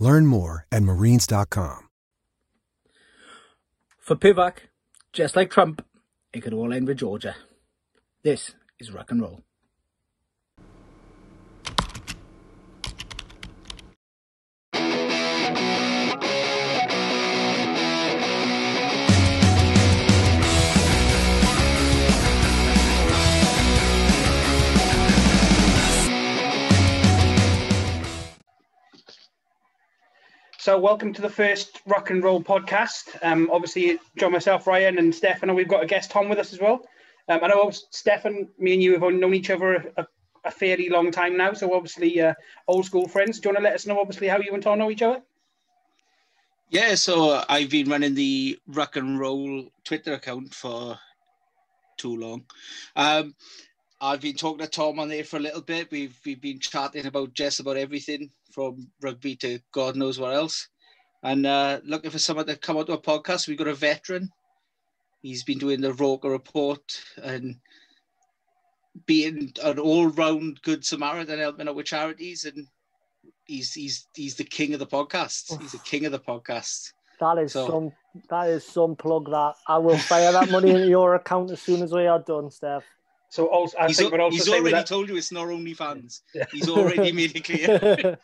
Learn more at marines.com. For Pivac, just like Trump, it could all end with Georgia. This is rock and roll. So, welcome to the first rock and roll podcast. Um, obviously, John, myself, Ryan, and Stefan. We've got a guest Tom with us as well. Um, I know Stefan, me and you have known each other a, a fairly long time now. So, obviously, uh, old school friends. Do you want to let us know, obviously, how you and Tom know each other? Yeah, so I've been running the rock and roll Twitter account for too long. Um, I've been talking to Tom on there for a little bit. We've we've been chatting about just about everything from rugby to God knows what else, and uh, looking for someone to come onto a podcast. We've got a veteran. He's been doing the Roker report and being an all-round good Samaritan, helping out with charities, and he's he's he's the king of the podcast. He's the king of the podcast. That is So- some that is some plug that I will fire that money into your account as soon as we are done, Steph. So, also, I he's think al- we're also he's already that, told you it's not only fans. He's already made it clear.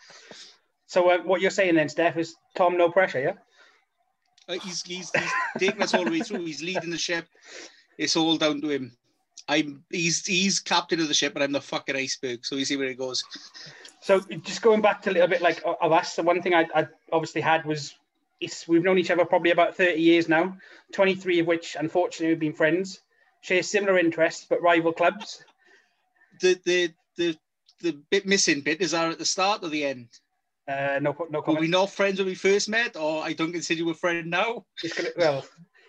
So, uh, what you're saying then, Steph, is Tom, no pressure, yeah? Uh, he's, he's, he's taking us all the way through. He's leading the ship. It's all down to him. I'm he's he's captain of the ship, but I'm the fucking iceberg. So you see where it goes. So just going back to a little bit like of us, the one thing I, I obviously had was it's, we've known each other probably about 30 years now, 23 of which unfortunately we've been friends, share similar interests but rival clubs. The the the the bit missing bit is that at the start or the end. Uh, no, no Were we not friends when we first met, or I don't consider you a friend now? Gonna, well,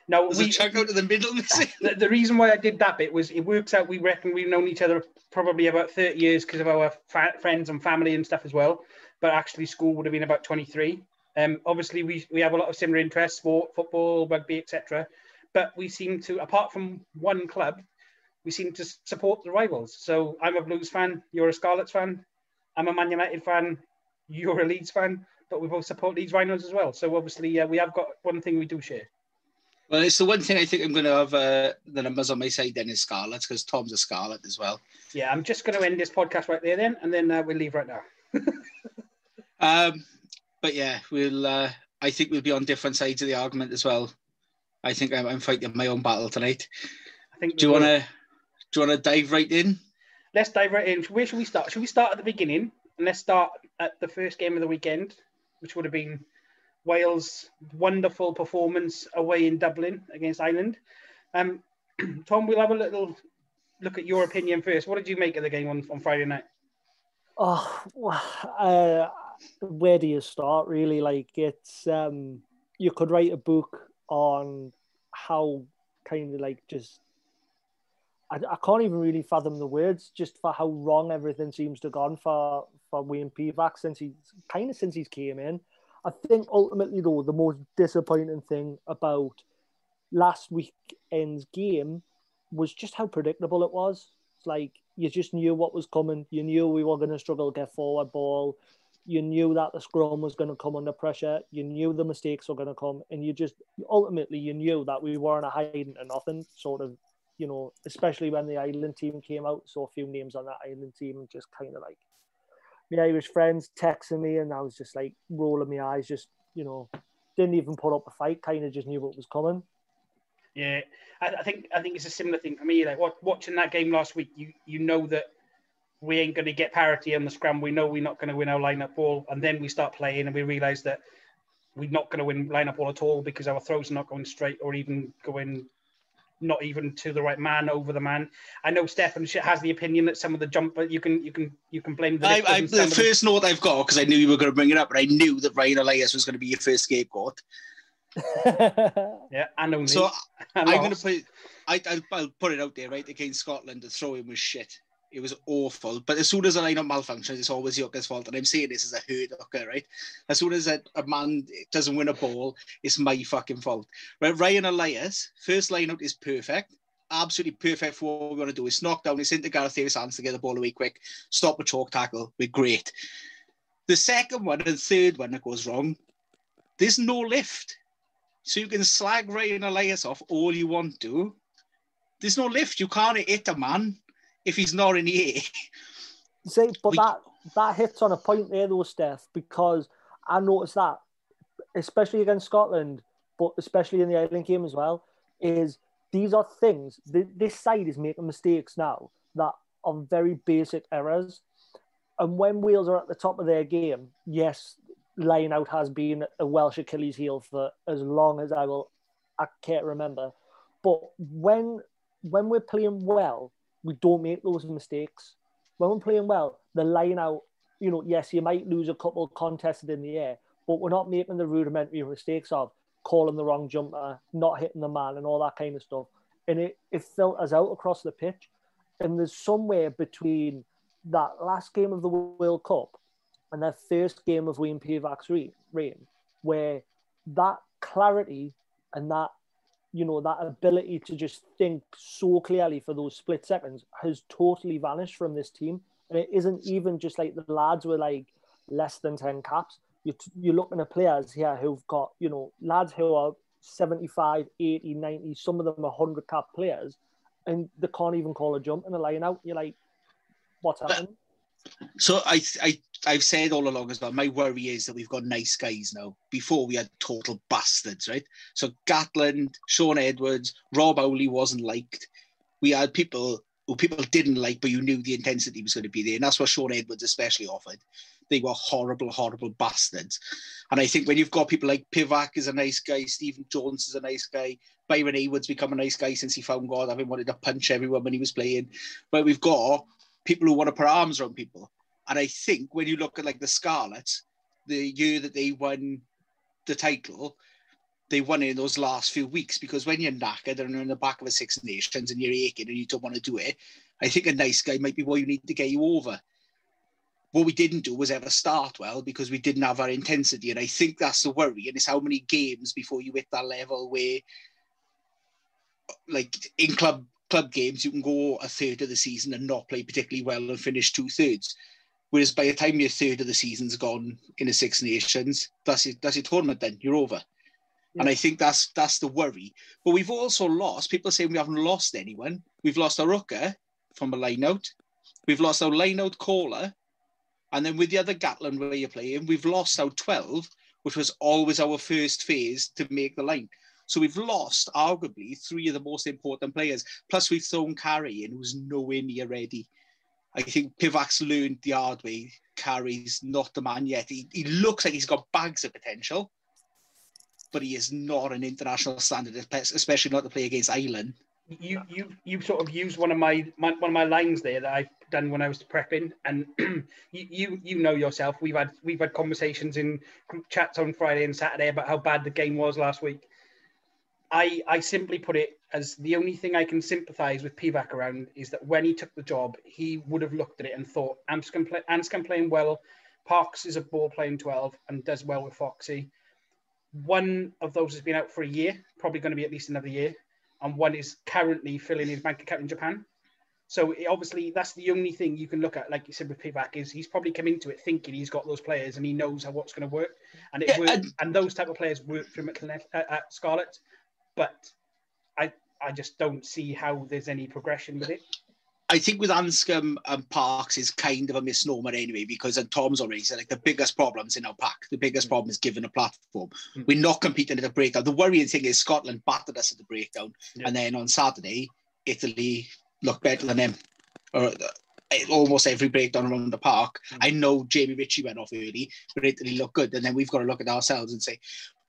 no, There's we, a chunk out of the middle missing. the, the reason why I did that bit was it works out. We reckon we've known each other probably about 30 years because of our fa- friends and family and stuff as well. But actually, school would have been about 23. Um, obviously, we, we have a lot of similar interests sport, football, rugby, etc. But we seem to, apart from one club, we seem to support the rivals. So I'm a Blues fan, you're a Scarlets fan, I'm a Man United fan, you're a Leeds fan, but we both support Leeds Rhinos as well. So obviously, uh, we have got one thing we do share. Well, it's the one thing I think I'm going to have uh, the numbers on my side then is Scarlet because Tom's a Scarlet as well. Yeah, I'm just going to end this podcast right there then, and then uh, we'll leave right now. Um, but yeah, we'll. Uh, I think we'll be on different sides of the argument as well. I think I'm, I'm fighting my own battle tonight. I think. Do you want to? Do you want to dive right in? Let's dive right in. Where should we start? Should we start at the beginning? And let's start at the first game of the weekend, which would have been Wales' wonderful performance away in Dublin against Ireland. Um, Tom, we'll have a little look at your opinion first. What did you make of the game on, on Friday night? Oh, well, uh, where do you start? Really, like it's um, you could write a book on how kind of like just I, I can't even really fathom the words just for how wrong everything seems to have gone for for Wayne Pivac since he's kind of since he's came in. I think ultimately though the most disappointing thing about last weekend's game was just how predictable it was. It's like you just knew what was coming. You knew we were going to struggle to get forward ball. You knew that the scrum was going to come under pressure. You knew the mistakes were going to come, and you just ultimately you knew that we weren't a hiding to nothing. Sort of, you know, especially when the Ireland team came out. Saw a few names on that Ireland team, just kind of like my Irish friends texting me, and I was just like rolling my eyes, just you know, didn't even put up a fight. Kind of just knew what was coming. Yeah, I, I, think I think it's a similar thing for me. Like watching that game last week, you you know that we ain't going to get parity on the scrum. We know we're not going to win our lineup ball, and then we start playing, and we realise that we're not going to win lineup ball at all because our throws are not going straight or even going not even to the right man over the man. I know Stefan has the opinion that some of the jump, but you can you can you can blame the. I, I, the first note I've got because I knew you were going to bring it up, but I knew that Ryan Elias was going to be your first scapegoat. yeah, and only. So I'm going to put. I, I'll put it out there, right? Against Scotland, the throw in was shit. It was awful. But as soon as a lineup malfunctions, it's always Yoka's fault. And I'm saying this as a hurt hooker, right? As soon as a, a, man doesn't win a ball, it's my fucking fault. Right? Ryan Elias, first lineout is perfect. Absolutely perfect for what we're going to do. It's knocked down, it's into Gareth Davies' hands to get the ball away quick, stop a chalk tackle. We're great. The second one and third one that goes wrong, there's no lift. So you can slag Ryan Elias off all you want to. There's no lift. You can't hit a man if he's not in the air. See, but we... that that hits on a point there though, Steph, because I noticed that, especially against Scotland, but especially in the Ireland game as well, is these are things. this side is making mistakes now that are very basic errors. And when Wales are at the top of their game, yes, line out has been a Welsh Achilles heel for as long as I will I can't remember. But when when we're playing well, we don't make those mistakes. When we're playing well, the line out, you know, yes, you might lose a couple contested in the air, but we're not making the rudimentary mistakes of calling the wrong jumper, not hitting the man, and all that kind of stuff. And it, it filters out across the pitch. And there's somewhere between that last game of the World Cup and their first game of Wayne Pivac's reign, where that clarity and that you know that ability to just think so clearly for those split seconds has totally vanished from this team. And it isn't even just like the lads were like less than 10 caps. You're, you're looking at players here who've got you know lads who are 75 80 90 some of them are 100 cap players and they can't even call a jump in a line out. You're like what's happening so I, I, I've said all along as well. My worry is that we've got nice guys now. Before we had total bastards, right? So Gatland, Shaun Edwards, Rob Howley wasn't liked. We had people who people didn't like, but you knew the intensity was going to be there, and that's what Shaun Edwards especially offered. They were horrible, horrible bastards. And I think when you've got people like Pivac is a nice guy, Stephen Jones is a nice guy, Byron Hayward's become a nice guy since he found God, having wanted to punch everyone when he was playing. But we've got people who want to put arms around people. And I think when you look at like the Scarlets, the year that they won the title, they won it in those last few weeks because when you're knackered and you're in the back of a Six Nations and you're aching and you don't want to do it, I think a nice guy might be what you need to get you over. What we didn't do was ever start well because we didn't have our intensity. And I think that's the worry. And it's how many games before you hit that level where, like in club club games, you can go a third of the season and not play particularly well and finish two thirds. Whereas by the time your third of the season's gone in the Six Nations, that's your, that's your tournament then, you're over. Yeah. And I think that's that's the worry. But we've also lost, people are saying we haven't lost anyone. We've lost our rooker from a line out. We've lost our line out caller. And then with the other Gatland where you're playing, we've lost our 12, which was always our first phase to make the line. So we've lost arguably three of the most important players. Plus we've thrown Carré in, who's nowhere near ready. I think Pivac's learned the hard way. Carré's not the man yet. He, he looks like he's got bags of potential, but he is not an international standard, especially not to play against Ireland. You you you sort of used one of my, my one of my lines there that I've done when I was prepping, and you, you you know yourself. We've had we've had conversations in group chats on Friday and Saturday about how bad the game was last week I, I simply put it as the only thing I can sympathise with Pivac around is that when he took the job, he would have looked at it and thought, Anscombe, play, Anscombe playing well, Parkes is a ball playing 12 and does well with Foxy. one of those has been out for a year, probably going to be at least another year, and one is currently filling his bank account in Japan. So it, obviously, that's the only thing you can look at. Like you said with Pivac, is he's probably come into it thinking he's got those players and he knows how what's going to work, and it Yeah, worked, and- and those type of players work for McLaren uh, at Scarlet. But I I just don't see how there's any progression with it. I think with Anscombe and Parkes is kind of a misnomer anyway, because and Tom's already said like the biggest problems in our pack, the biggest problem is given a platform. Mm. We're not competing at the breakdown. The worrying thing is Scotland battered us at the breakdown, Yeah. and then on Saturday, Italy looked better than them. Or uh, almost every breakdown around the park. Mm. I know Jamie Ritchie went off early, but Italy looked good. And then we've got to look at ourselves and say,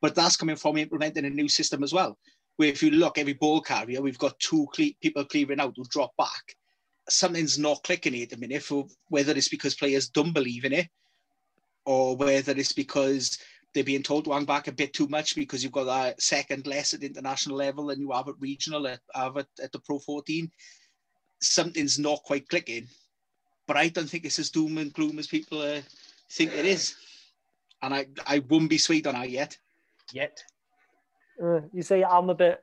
but that's coming from implementing a new system as well. Where if you look every ball carrier, we've got two cle- people clearing out who drop back. Something's not clicking here at the minute. For whether it's because players don't believe in it, or whether it's because they're being told to hang back a bit too much because you've got that second less at international level than you have at regional at, have at, at the Pro 14. Something's not quite clicking. But I don't think it's as doom and gloom as people uh, think it is. And I, I wouldn't be swayed on that yet. Yet, Uh, you say I'm a bit.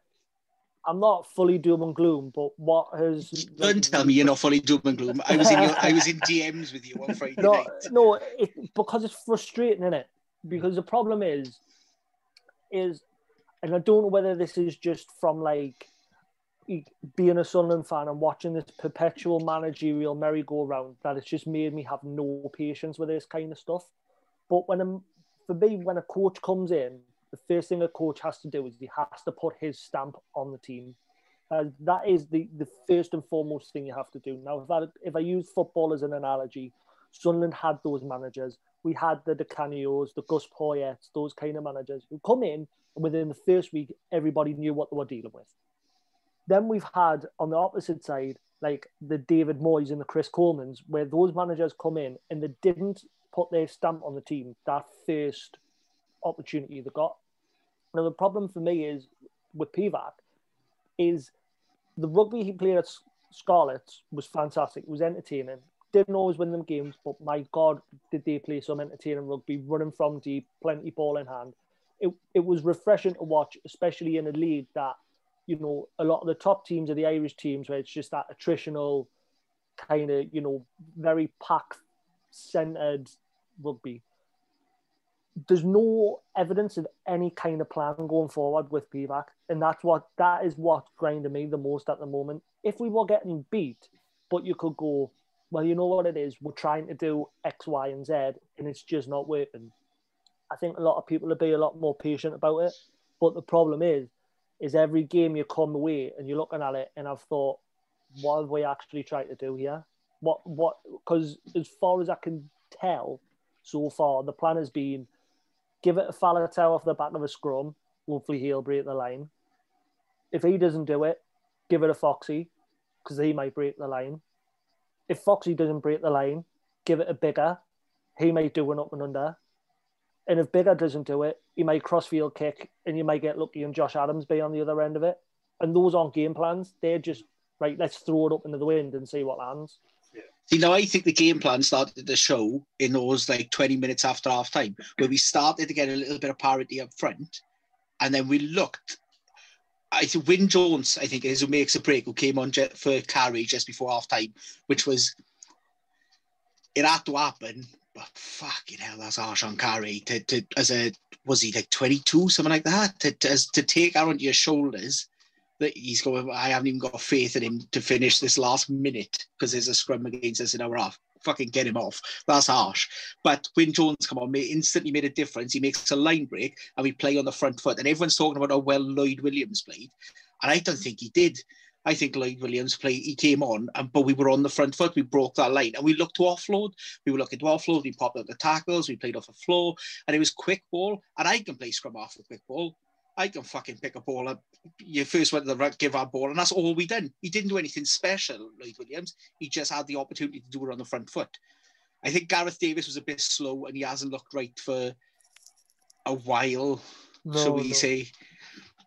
I'm not fully doom and gloom, but what has Don't tell me you're not fully doom and gloom. I was in your, I was in DMs with you on Friday no, night. no, it, because it's frustrating, isn't it? Because the problem is, is, and I don't know whether this is just from like being a Sunderland fan and watching this perpetual managerial merry-go-round that it's just made me have no patience with this kind of stuff. But when I'm, for me, when a coach comes in, the first thing a coach has to do is he has to put his stamp on the team. Uh, that is the, the first and foremost thing you have to do. Now, if I, if I use football as an analogy, Sunderland had those managers. We had the Di Canios, the Gus Poyets, those kind of managers who come in and within the first week, everybody knew what they were dealing with. Then we've had on the opposite side, like the David Moyes and the Chris Colemans, where those managers come in and they didn't put their stamp on the team that first opportunity they got. Now the problem for me is with Pivac is the rugby he played at Scarlets was fantastic. It was entertaining. Didn't always win them games, but my God, did they play some entertaining rugby, running from deep, plenty ball in hand. It, it was refreshing to watch, especially in a league that, you know, a lot of the top teams are the Irish teams where it's just that attritional kind of, you know, very pack centered rugby. There's no evidence of any kind of plan going forward with Pivac, and that's what that is what grinding me the most at the moment. If we were getting beat, but you could go, well, you know what it is, we're trying to do X, Y, and Z, and it's just not working. I think a lot of people would be a lot more patient about it. But the problem is, is every game you come away and you're looking at it, and I've thought, what have we actually tried to do here? What what? Because as far as I can tell, so far the plan has been give it a Faletau off the back of a scrum. Hopefully he'll break the line. If he doesn't do it, give it a Foxy because he might break the line. If Foxy doesn't break the line, give it a Biggar. He might do an up and under. And if Biggar doesn't do it, he might crossfield kick and you might get lucky and Josh Adams be on the other end of it. And those aren't game plans. They're just, right, let's throw it up into the wind and see what lands. See, now I think the game plan started the show in those like 20 minutes after half time, where we started to get a little bit of parity up front. And then we looked. I think Wyn Jones, I think, is who makes a break, who came on for Carré just before half time, which was it had to happen. But fucking hell, that's harsh on Carré to, to as a was he like 22, something like that, to, to, as, to take out onto your shoulders that he's going, I haven't even got faith in him to finish this last minute because there's a scrum against us in our half. Fucking get him off. That's harsh. But when Jones come on, instantly made a difference. He makes a line break and we play on the front foot. And everyone's talking about how well Lloyd Williams played. And I don't think he did. I think Lloyd Williams played, he came on, and, but we were on the front foot. We broke that line and we looked to offload. We were looking to offload. We popped out the tackles. We played off the floor and it was quick ball. And I can play scrum off with quick ball. I can fucking pick a ball up. You first went to the right, give our ball, and that's all we done. He didn't do anything special, Lloyd Williams. He just had the opportunity to do it on the front foot. I think Gareth Davies was a bit slow, and he hasn't looked right for a while. No, so we no. say,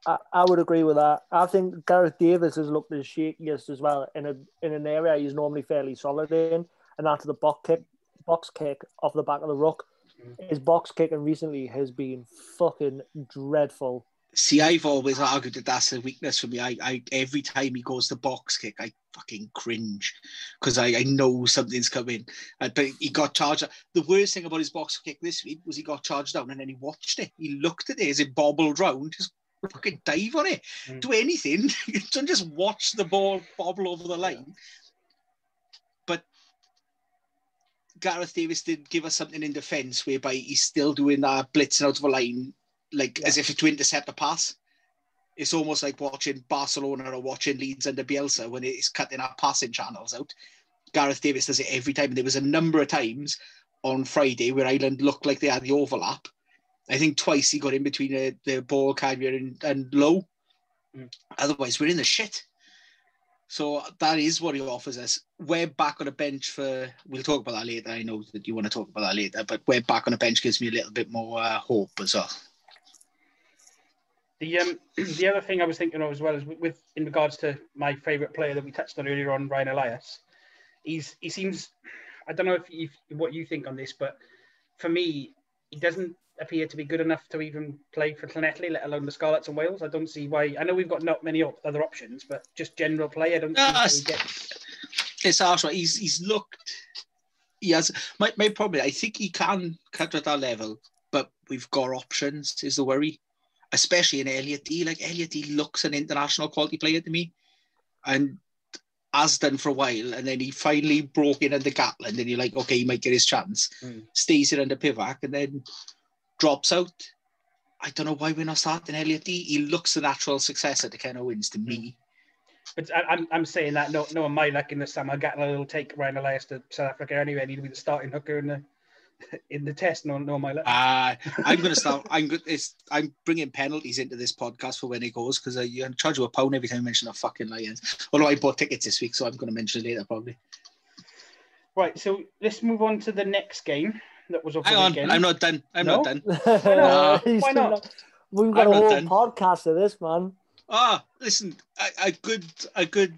I, I would agree with that. I think Gareth Davies has looked as shakiest as well in a in an area he's normally fairly solid in, and that's the box kick, box kick off the back of the ruck. Mm. his box kicking recently has been fucking dreadful. See, I've always argued that that's a weakness for me. I, I every time he goes to box kick, I fucking cringe because I, I know something's coming. Uh, but he got charged. The worst thing about his box kick this week was he got charged down and then he watched it. He looked at it as it bobbled round, just fucking dive on it, mm. do anything. Don't just watch the ball bobble over the line. But Gareth Davies did give us something in defence whereby he's still doing that blitzing out of a line like yeah. as if to intercept a pass. It's almost like watching Barcelona or watching Leeds under Bielsa when it's cutting our passing channels out. Gareth Davies does it every time. And there was a number of times on Friday where Ireland looked like they had the overlap. I think twice he got in between the, the ball carrier and, and low. Mm. Otherwise, we're in the shit. So that is what he offers us. We're back on a bench for. We'll talk about that later. I know that you want to talk about that later, but we're back on a bench gives me a little bit more uh, hope as well. The um the other thing I was thinking of as well is with, with in regards to my favourite player that we touched on earlier on, Ryan Elias. He's he seems I don't know if, if what you think on this, but for me, he doesn't appear to be good enough to even play for Llanelli, let alone the Scarlets and Wales. I don't see why. I know we've got not many other options, but just general play, I don't no, see It's harsh. Right? He's he's looked. He has my, my problem. I think he can cut at that level, but we've got options. Is the worry especially in Elliot Dee. Like Elliot Dee looks an international quality player to me, and has done for a while. And then he finally broke in under Gatland, and you're like, okay, he might get his chance. Mm. Stays it under Pivac, and then drops out. I don't know why we're not starting Elliot Dee. He looks the natural successor to Ken Owens to me. But I, am I'm saying that no no one might like in the summer getting a little take Ryan Elias to South Africa anyway. He'd be the starting hooker in the in the test. No, no, my. Uh, I'm going to start. I'm good. It's I'm bringing penalties into this podcast for when it goes because I you charge you a pound every time I mention a fucking Lions. Although I bought tickets this week, so I'm going to mention it later probably. Right. So let's move on to the next game. That was Hang on. I'm not done. I'm no? not done. Why not? Why not? We've got I'm a whole done. podcast of this, man. Ah, listen, a, a good, a good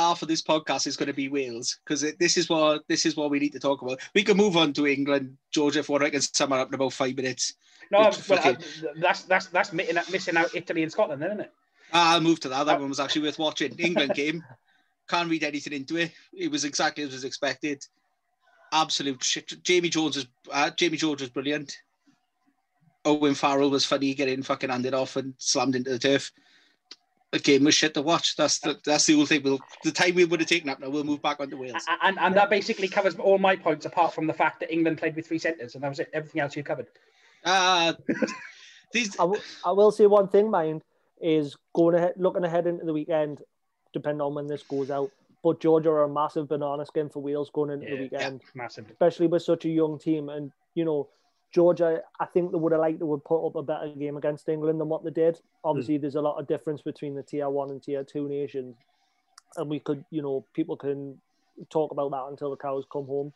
half of this podcast is going to be Wales because this is what this is what we need to talk about. We can move on to England, Georgia, for I can sum it up in about five minutes. No, well, fucking... that's that's that's missing out, Italy and Scotland, isn't it? I'll move to that. That one was actually worth watching. England game. Can't read anything into it. It was exactly as was expected. Absolute shit. Jamie Jones was uh, Jamie George was brilliant. Owen Farrell was funny getting fucking handed off and slammed into the turf a game was shit to watch. That's the that's the only thing. We'll, the time we would have taken up now, we'll move back onto Wales. And, and that basically covers all my points, apart from the fact that England played with three centres, and that was it. Everything else you covered. Uh, these... I, w- I will say one thing, mind, is going ahead, looking ahead into the weekend, depending on when this goes out. But Georgia are a massive banana skin for Wales going into yeah, the weekend, yeah, massive, especially with such a young team. And you know, Georgia, I think they would have liked to have put up a better game against England than what they did. Obviously, mm. there's a lot of difference between the tier one and tier two nations, and we could, you know, people can talk about that until the cows come home.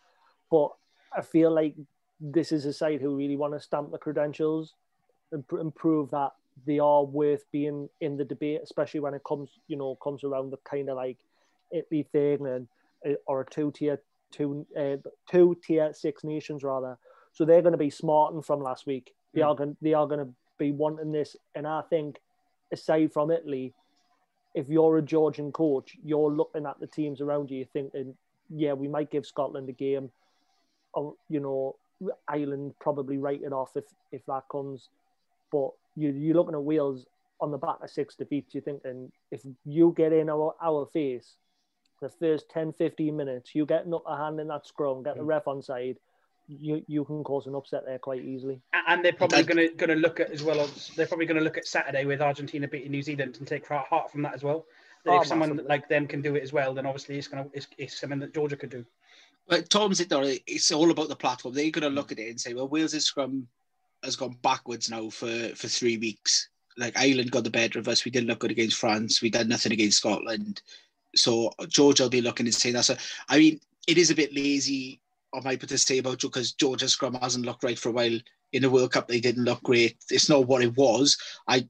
But I feel like this is a side who really want to stamp the credentials and, and prove that they are worth being in the debate, especially when it comes, you know, comes around the kind of like Italy thing and uh, or a two tier two uh, two tier six nations rather so they're going to be smarting from last week. They mm. are going they are going to be wanting this, and I think aside from Italy, if you're a Georgian coach, you're looking at the teams around you, you're thinking, yeah, we might give Scotland a game, or you know, Ireland probably write it off if if that comes, but you you're looking at Wales on the back of six defeats. You're thinking if you get in our our face, the first 10, 15 minutes, you get an upper hand in that scrum, get the mm. ref on side you you can cause an upset there quite easily. And they're probably going to going to look at as well as they're probably going to look at Saturday with Argentina beating New Zealand and take heart from that as well. Oh, if someone massively. like them can do it as well, then obviously it's going to it's, it's something that Georgia could do. But Tom's it though. It's all about the platform. They're going to hmm. look at it and say, well, Wales' scrum has gone backwards now for for three weeks. Like Ireland got the better of us. We didn't look good against France. We did nothing against Scotland. So Georgia will be looking and saying that. So I mean, it is a bit lazy I might put to say about you because Georgia's scrum hasn't looked right for a while. In the World Cup, they didn't look great. It's not what it was. I,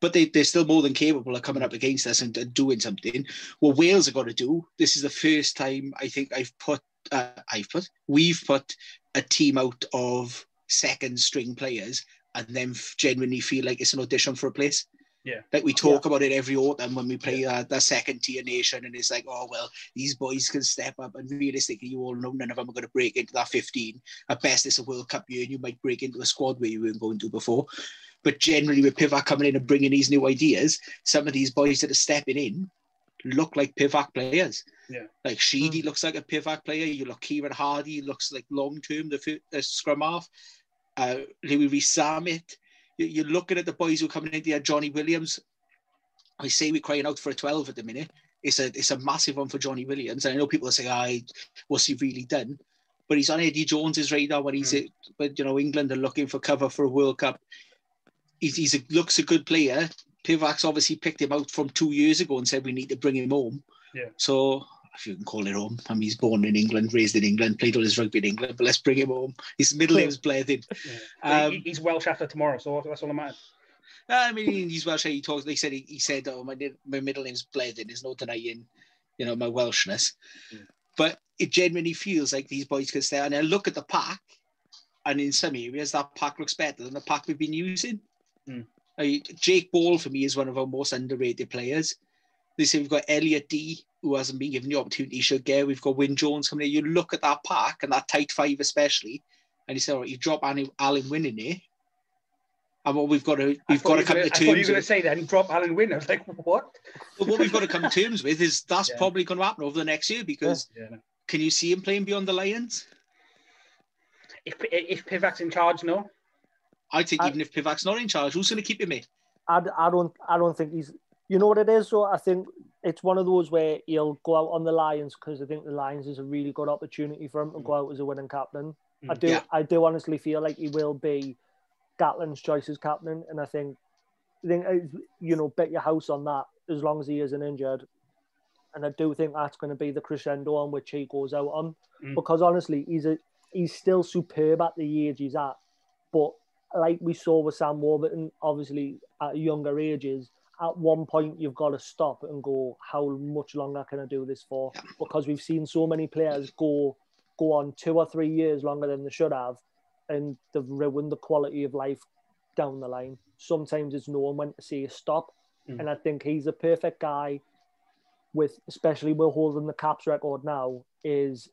but they, they're still more than capable of coming up against us and, and doing something. What Wales are going to do, this is the first time I think I've put, uh, I've put, we've put a team out of second string players and then genuinely feel like it's an audition for a place. Yeah. Like we talk yeah. about it every autumn when we play uh, the second tier nation, and it's like, oh well, these boys can step up, and realistically, you all know none of them are going to break into that 15. At best, it's a World Cup year, and you might break into a squad where you weren't going to before. But generally, with Pivac coming in and bringing these new ideas, some of these boys that are stepping in look like Pivac players. Yeah. Like Sheedy mm. looks like a Pivac player. You look Kieran Hardy looks like long term the, the scrum half. Uh, Louis Rees Zammit. You, are looking at the boys who are coming in there. Johnny Williams. I say we're crying out for a 12 at the minute. It's a it's a massive one for Johnny Williams. And I know people are saying, "I what's he really done?" But he's on Eddie Jones's radar when he's mm. at, but you know England are looking for cover for a World Cup he's, he's a, looks a good player. Pivac's obviously picked him out from two years ago and said we need to bring him home. Yeah. So if you can call it home, I mean he's born in England, raised in England, played all his rugby in England, but let's bring him home. His middle name's Bleddyn. Yeah. Um, he's Welsh after tomorrow, so that's all that matters. I mean, he's Welsh. He talks. They said he, he said, "Oh, my my middle name's Bleddyn." There's no denying, you know, my Welshness. But it genuinely feels like these boys can stay. And I look at the pack, and in some areas that pack looks better than the pack we've been using. Mm. Jake Ball for me is one of our most underrated players. They say we've got Elliot Dee, who hasn't been given the opportunity he should get. We've got Wyn Jones coming in. You look at that pack and that tight five especially, and you say, all right, you drop Alun Wyn in there. And what we've got to we've got to come gonna, to terms. I thought you were going to say then drop Alun Wyn. I was like, what? But what we've got to come to terms with is that's yeah. probably going to happen over the next year because yeah. Yeah, can you see him playing beyond the Lions? If if Pivac's in charge, no. I think I, even if Pivac's not in charge, who's going to keep him in? I, I don't I don't think he's. You know what it is? So I think it's one of those where he'll go out on the Lions because I think the Lions is a really good opportunity for him to go out as a winning captain. I do yeah. I do honestly feel like he will be Gatland's choice as captain, and I think I think uh, you know bet your house on that as long as he isn't injured. And I do think that's going to be the crescendo on which he goes out on, mm. because honestly, he's a he's still superb at the age he's at, but like we saw with Sam Warburton, obviously at younger ages, at one point you've got to stop and go, how much longer can I do this for? Because we've seen so many players go go on two or three years longer than they should have, and they've ruined the quality of life down the line. Sometimes it's known when to say stop, mm. and I think he's a perfect guy. With especially we're holding the caps record now is,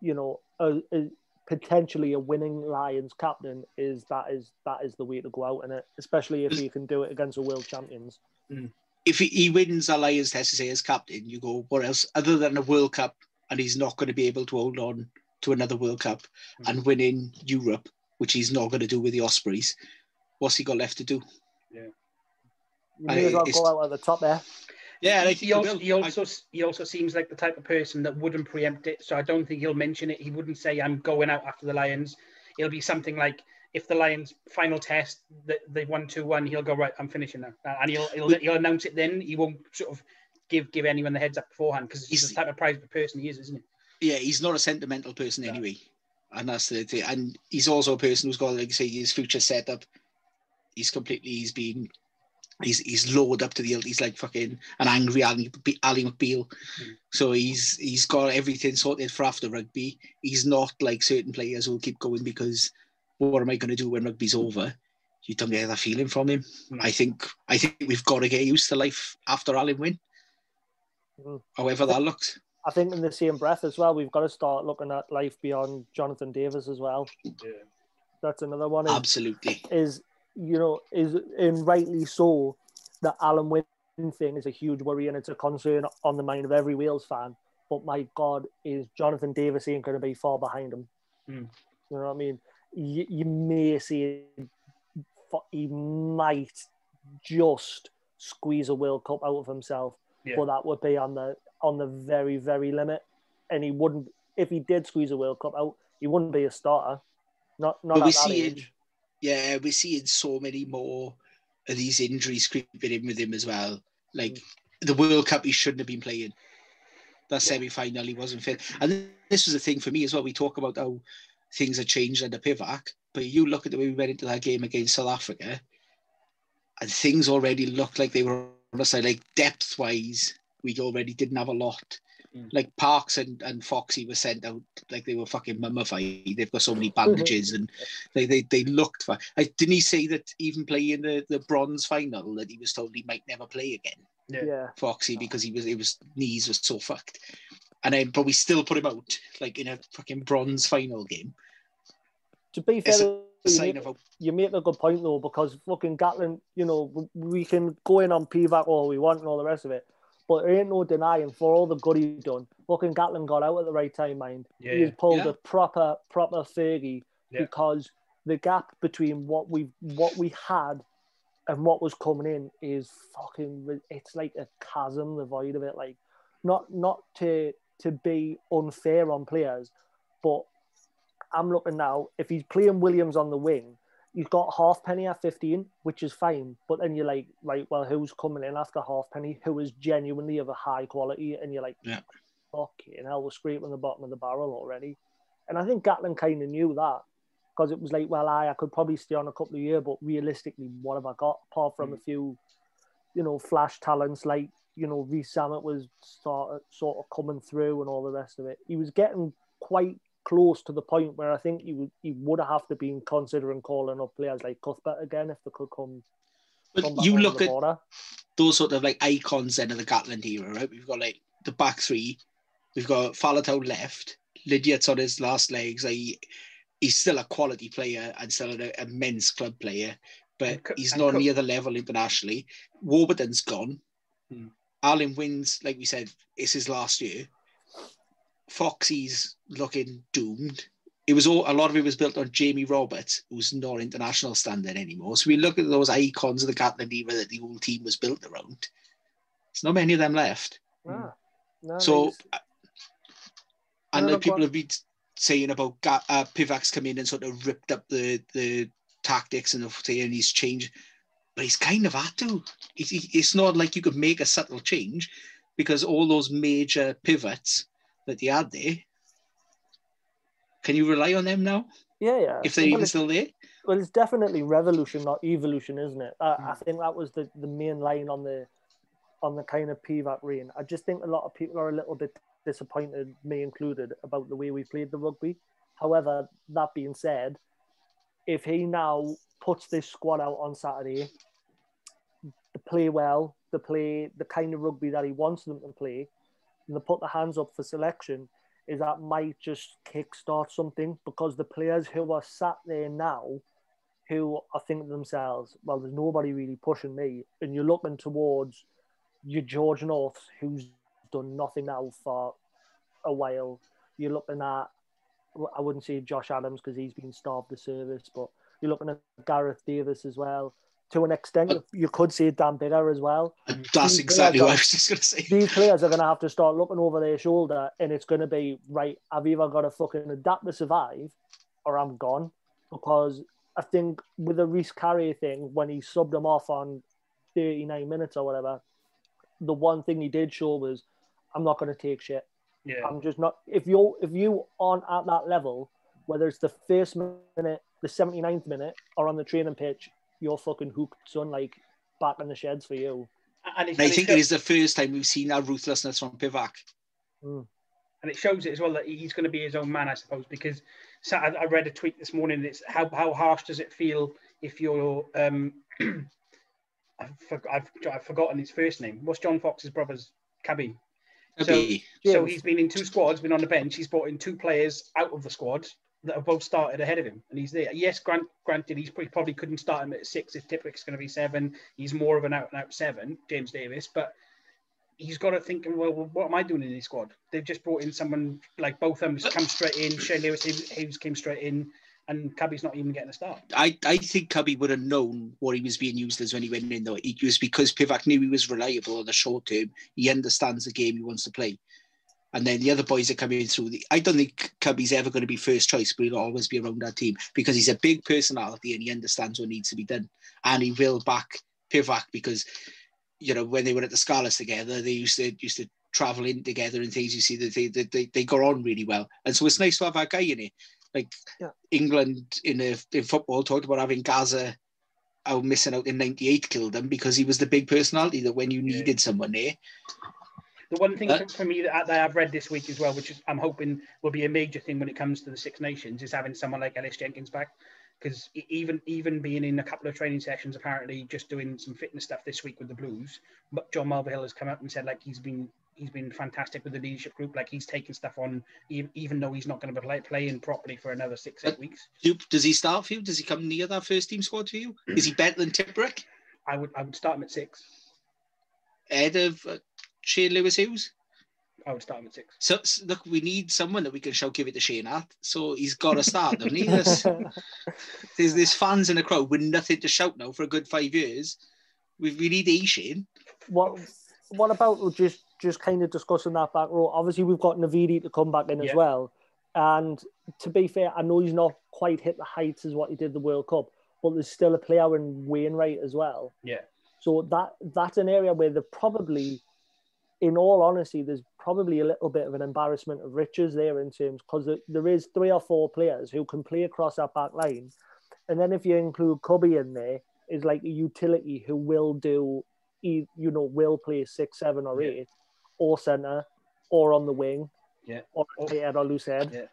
you know, a, a, potentially a winning Lions captain is that is that is the way to go out in it, especially if he can do it against the world champions. Mm. If he wins a Lions test to say as captain, you go, what else other than a World Cup, and he's not going to be able to hold on to another World Cup mm. and win in Europe, which he's not going to do with the Ospreys. What's he got left to do? Yeah. You may as well go out at the top there. Yeah, he, he, also, he also he also seems like the type of person that wouldn't preempt it. So I don't think he'll mention it. He wouldn't say I'm going out after the Lions. It'll be something like if the Lions final test that they won two one, he'll go right. I'm finishing now, uh, and he'll he'll, he'll announce it then. He won't sort of give give anyone the heads up beforehand because he's, the type of private person he is, isn't he? Yeah, he's not a sentimental person anyway, and that's the thing. And he's also a person who's got like I say his future set up. He's completely he's been he's he's lowered up to the he's like fucking an angry Ali, Ally McBeal. Mm. So he's he's got everything sorted for after rugby. He's not like certain players who'll keep going because what am I going to do when rugby's over? You don't get that feeling from him. Mm. I think I think we've got to get used to life after Alun Wyn, Mm. However that looks. I think in the same breath as well, we've got to start looking at life beyond Jonathan Davies as well. Yeah. That's another one. Is, Absolutely. Is you know, is and rightly so, that Alun Wyn thing is a huge worry and it's a concern on the mind of every Wales fan. But my God, is Jonathan Davies ain't going to be far behind him? Mm. You know what I mean? You, you may see he might just squeeze a World Cup out of himself, yeah. but that would be on the on the very very limit. And he wouldn't if he did squeeze a World Cup out, he wouldn't be a starter. Not not but at that age yeah, we're seeing so many more of these injuries creeping in with him as well. Like mm. the World Cup, he shouldn't have been playing. That semi final, he wasn't fit. And this was the thing for me as well. We talk about how things have changed under Pivac, but you look at the way we went into that game against South Africa, and things already looked like they were on the side, like depth wise, we already didn't have a lot. Mm. Like Parkes and, and Foxy were sent out like they were fucking mummified. They've got so many mm-hmm. bandages and they they, they looked fine. Like, didn't he say that even playing the, the bronze final that he was told he might never play again? Yeah. Yeah. Foxy because he was it was knees were so fucked. And then but we still put him out like in a fucking bronze final game. To be fair, you sign make, a you make a good point though, because fucking Gatland, you know, we can go in on Pivac all we want and all the rest of it, but there ain't no denying for all the good he done. Fucking Gatland got out at the right time, mind. Yeah, He's yeah. pulled Yeah. a proper, proper Fergie Yeah. because the gap between what we what we had and what was coming in is fucking. It's like a chasm, the void of it. Like, not not to to be unfair on players, but I'm looking now. If he's playing Williams on the wing, he's got Halfpenny at 15, which is fine. But then you're like, right, well, who's coming in after Halfpenny? Who is genuinely of a high quality? And you're like, Yeah. fucking hell, we're scraping the bottom of the barrel already. And I think Gatland kind of knew that because it was like, well, I, I could probably stay on a couple of years, but realistically, what have I got apart from a mm. few, you know, flash talents like, you know, Rees-Zammit was sort sort of coming through and all the rest of it. He was getting quite close to the point where I think he would he would have to be considering calling up players like Cuthbert again if they could come. But come you over look the at border. those sort of like icons then of the Gatland era, right? We've got like the back three. We've got Faletau left. Lydiate's on his last legs. Like, he, he's still a quality player and still an immense club player, but And he's and not Co- near the level internationally. Warburton's gone. Hmm. Alun Wyn's, like we said, it's his last year. Foxy's looking doomed. It was all a lot of it was built on Jamie Roberts, who's not international standard anymore. So we look at those icons of the Gatland era that the whole team was built around. There's not many of them left. Nah. No, So, he's- and No, no, people on. have been saying about Ga- uh, Pivac's come in and sort of ripped up the the tactics and the and he's changed, but he's kind of had to. It's, it's not like you could make a subtle change because all those major pivots that they had there. Can you rely on them now yeah, yeah. if they're Well, even still there? Well, it's definitely revolution, not evolution, isn't it? I, Hmm. I think that was the, the main line on the on the kind of Pivac reign. I just think a lot of people are a little bit disappointed, me included, about the way we played the rugby. However, that being said, if he now puts this squad out on Saturday, to play well, to play the kind of rugby that he wants them to play, and to put their hands up for selection, is that might just kickstart something because the players who are sat there now, who are thinking to themselves, well, there's nobody really pushing me, and you're looking towards your George Norths, who's done nothing now for a while. You're looking at, I wouldn't say Josh Adams because he's been starved of service, but you're looking at Gareth Davies as well. To an extent, uh, you could say Dan Biggar as well. That's These exactly players what I was just going to say. These players are going to have to start looking over their shoulder, and it's going to be right. I've either got to fucking adapt to survive, or I'm gone. Because I think with the Rhys Carré thing, when he subbed him off on 39 minutes or whatever, the one thing he did show was, I'm not going to take shit. Yeah. I'm just not. If you if you aren't at that level, whether it's the first minute, the 79th minute, or on the training pitch, you're fucking hooked, son. Like back in the sheds for you. And, And I think it it is the first time we've seen that ruthlessness from Pivac. Mm. and it shows it as well that he's going to be his own man, I suppose. Because so I, I read a tweet this morning. It's how how harsh does it feel if you're um, I've, for, I've I've forgotten his first name. What's John Fox's brother's Cubby? So, so he's been in two squads, been on the bench. He's brought in two players out of the squad that have both started ahead of him, and he's there. Yes, grant, granted, he's probably, probably couldn't start him at six if Tipuric's going to be seven. He's more of an out and out seven, James Davis, but he's got to think, well, what am I doing in this squad? They've just brought in someone like both of them come straight in. Shane Lewis-Hughes came straight in, and Cubby's not even getting a start. I, I think Cubby would have known what he was being used as when he went in, though. It was because Pivac knew he was reliable on the short term. He understands the game he wants to play. And then the other boys are coming through. The, I don't think Cubby's ever going to be first choice, but he'll always be around our team because he's a big personality and he understands what needs to be done. And he will back Pivac because, you know, when they were at the Scarlets together, they used to used to travel in together and things. You see that they, they, they, they got on really well. And so it's nice to have that guy in it. Like Yeah. England in, a, in football talked about having Gazza out missing out in 98 killed him because he was the big personality that when you Yeah. needed someone there. The one thing Uh, for, me that, that I've read this week as well, which is, I'm hoping will be a major thing when it comes to the Six Nations, is having someone like Ellis Jenkins back. Because even even being in a couple of training sessions, apparently just doing some fitness stuff this week with the Blues, but John Mulvihill has come up and said like he's been he's been fantastic with the leadership group. Like he's taking stuff on, even, though he's not going to be play, playing properly for another six eight weeks. Does he start for you? Does he come near that first team squad for you? Is he better than Tipuric? I would I would start him at six. Ahead of uh, Shane Lewis Hughes? I would start him at six. So s- look, we need someone that we can shout give it to Shane at. So he's got to start, doesn't he? There's, there's, there's fans in the crowd with nothing to shout now for a good five years. We, we need a Shane. what what about just just kind of discussing that back row? Obviously, we've got Navidi to come back in Yeah. as well. And to be fair, I know he's not quite hit the heights as what he did the World Cup, but there's still a player in Wainwright as well. Yeah. So that that's an area where they're probably, in all honesty, there's probably a little bit of an embarrassment of riches there in terms because there, is three or four players who can play across that back line, and then if you include Cubby in there, is like a utility who will do, you know, will play six, seven, or Yeah. eight, or centre, or on the wing, Yeah. or Or- head or loose head Yeah.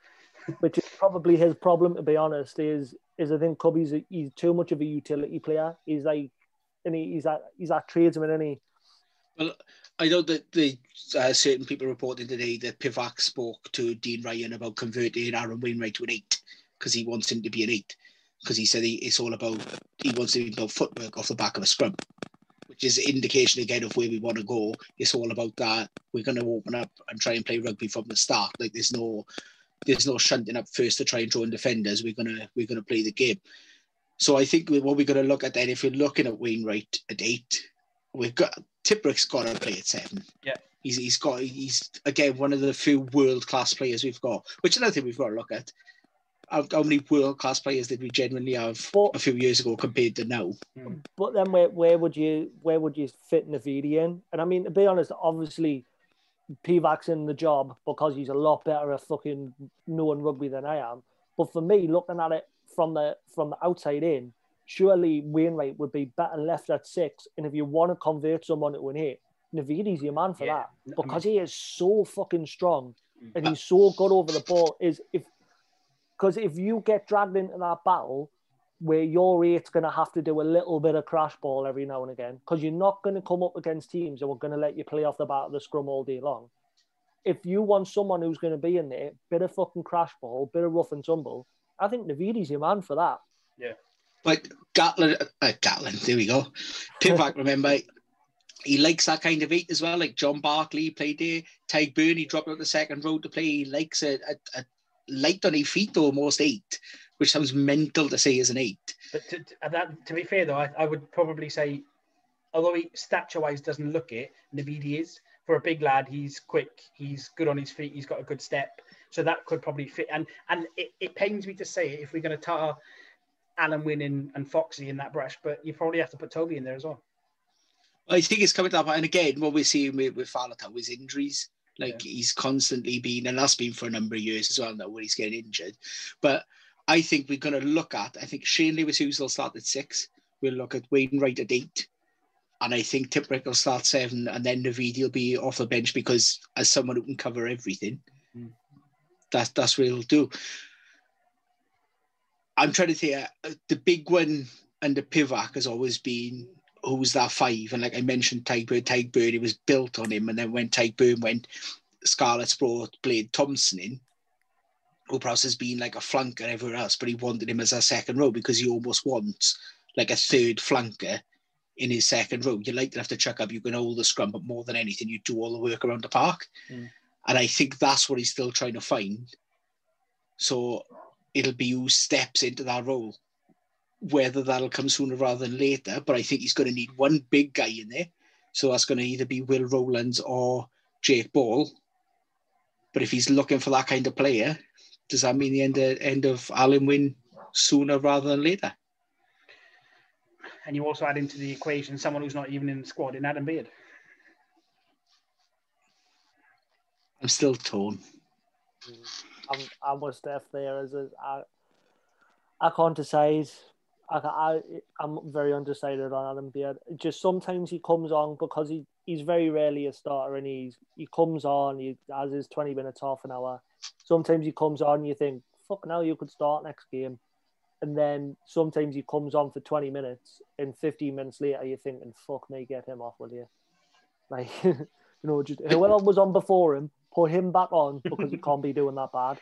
which is probably his problem to be honest is is I think Cubby's a, he's too much of a utility player he's like and he, he's that he's that tradesman and he Well, I know that the uh, certain people reporting today that Pivac spoke to Dean Ryan about converting Aaron Wainwright to an eight because he wants him to be an eight because he said he, it's all about he wants to build footwork off the back of a scrum, which is indication again of where we want to go. It's all about that. We're going to open up and try and play rugby from the start. Like there's no there's no shunting up first to try and draw in defenders. We're gonna we're gonna play the game. So I think what we're going to look at then, if we're looking at Wainwright at eight, we've got Tipuric's got to play at seven. Yeah. He's, he's got he's again one of the few world class players we've got, which another thing we've got to look at. How, how many world class players did we genuinely have Well- a few years ago compared to now? Hmm. but then where, where would you where would you fit Navidi in and I mean to be honest obviously Pivac's in the job because he's a lot better at fucking knowing rugby than I am but for me looking at it from the from the outside in surely Wainwright would be better left at six and if you want to convert someone to an eight Navidi's your man for Yeah. that I mean- because he is so fucking strong and he's so mm. good over the ball. Is if because if you get dragged into that battle where your eight's going to have to do a little bit of crash ball every now and again, because you're not going to come up against teams that are going to let you play off the bat of the scrum all day long. If you want someone who's going to be in there, bit of fucking crash ball, bit of rough and tumble, I think Navidi's your man for that. But Gatland, uh, Gatland, there we go. Pivac, remember, he likes that kind of eight as well. Like John Barclay played there. Tadhg Beirne, he dropped out the second row to play. He likes a, a, a light on his feet, almost eight, which sounds mental to say as an eight. But to, to, that, to be fair, though, I, I would probably say, although he stature-wise doesn't look it, Navidi is. For a big lad, he's quick, he's good on his feet, he's got a good step. So that could probably fit. And and it, it pains me to say it if we're going to tar Alun Wyn and, and Foxy in that brush, but you probably have to put Toby in there as well. I think it's coming to that point. And again, what we're seeing with, with Faletau is injuries. Like he's constantly been, and that's been for a number of years as well now, where he's getting injured. But I think we're going to look at, I think Shane Lewis Hughes will start at six. We'll look at Wainwright at eight. And I think Tipuric will start seven, and then Navidi will be off the bench because as someone who can cover everything, Mm. that's that's what he'll do. I'm trying to think. Uh, the big one under Pivac has always been who's that five, and like I mentioned, Tadhg Beirne. Tyburn, it was built on him, and then when Tadhg Beirne went, Scarlets brought Blade Thomson in, who perhaps has been like a flanker everywhere else, but he wanted him as a second row because he almost wants like a third flanker in his second row. You like to have to chuck up, you can hold the scrum, but more than anything, you do all the work around the park. Mm. And I think that's what he's still trying to find. So it'll be who steps into that role, whether that'll come sooner rather than later. But I think he's going to need one big guy in there. So that's going to either be Will Rowlands or Jake Ball. But if he's looking for that kind of player, does that mean the end of, end of Alun Wyn sooner rather than later? And you also add into the equation someone who's not even in the squad in Adam Beard. I'm still torn. Mm. I'm, I'm with Steph there. As I, I can't decide. I, I, I'm very undecided on Adam Beard. Just sometimes he comes on because he he's very rarely a starter, and he's he comes on, he has his twenty minutes, half an hour. Sometimes he comes on, you think, "Fuck, now you could start next game," and then sometimes he comes on for twenty minutes, and fifteen minutes later, you're thinking, "Fuck me, get him off, will you?" Like, you know, just whoever was on before him, put him back on because he can't be doing that bad.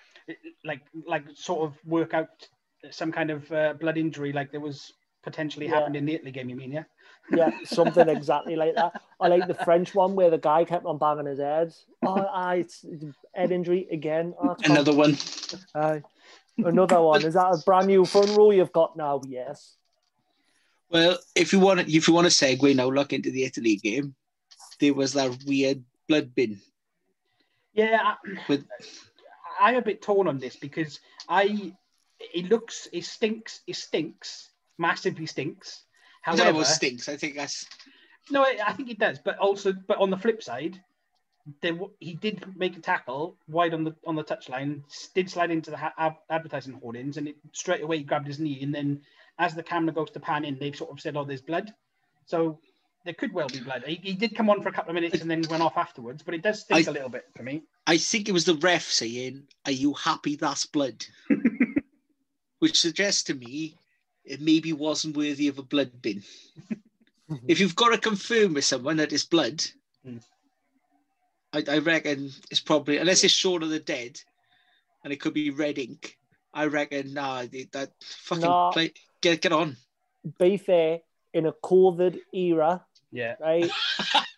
Like, like sort of work out some kind of uh, blood injury, like there was potentially Yeah. happened in the Italy game. You mean, yeah? Yeah, something exactly like that. I like the French one where the guy kept on banging his head. Oh, aye, it's, it's head injury again. Oh, it's Another one. Aye. Another one. Is that a brand new fun rule you've got now? Yes. Well, if you want, to, if you want to segue now, look into the Italy game. There was that weird blood bin Yeah, with I'm a bit torn on this because I it looks it stinks it stinks massively stinks. Know what stinks. I think that's no, I, I think it does, but also but on the flip side, there he did make a tackle wide on the on the touchline, did slide into the ha- ad- advertising hoardings, and it straight away he grabbed his knee, and then as the camera goes to pan in, they've sort of said, "Oh, there's blood," so. There could well be blood. He, he did come on for a couple of minutes and then went off afterwards, but it does stink I- a little bit for me. I think it was the ref saying, "Are you happy that's blood?" Which suggests to me it maybe wasn't worthy of a blood bin. if you've got to confirm with someone that it's blood, Mm. I, I reckon it's probably unless it's Shaun of the Dead, and it could be red ink. I reckon nah, they- that fucking Nah. play, get get on. Be fair, in a COVID era, Yeah. right?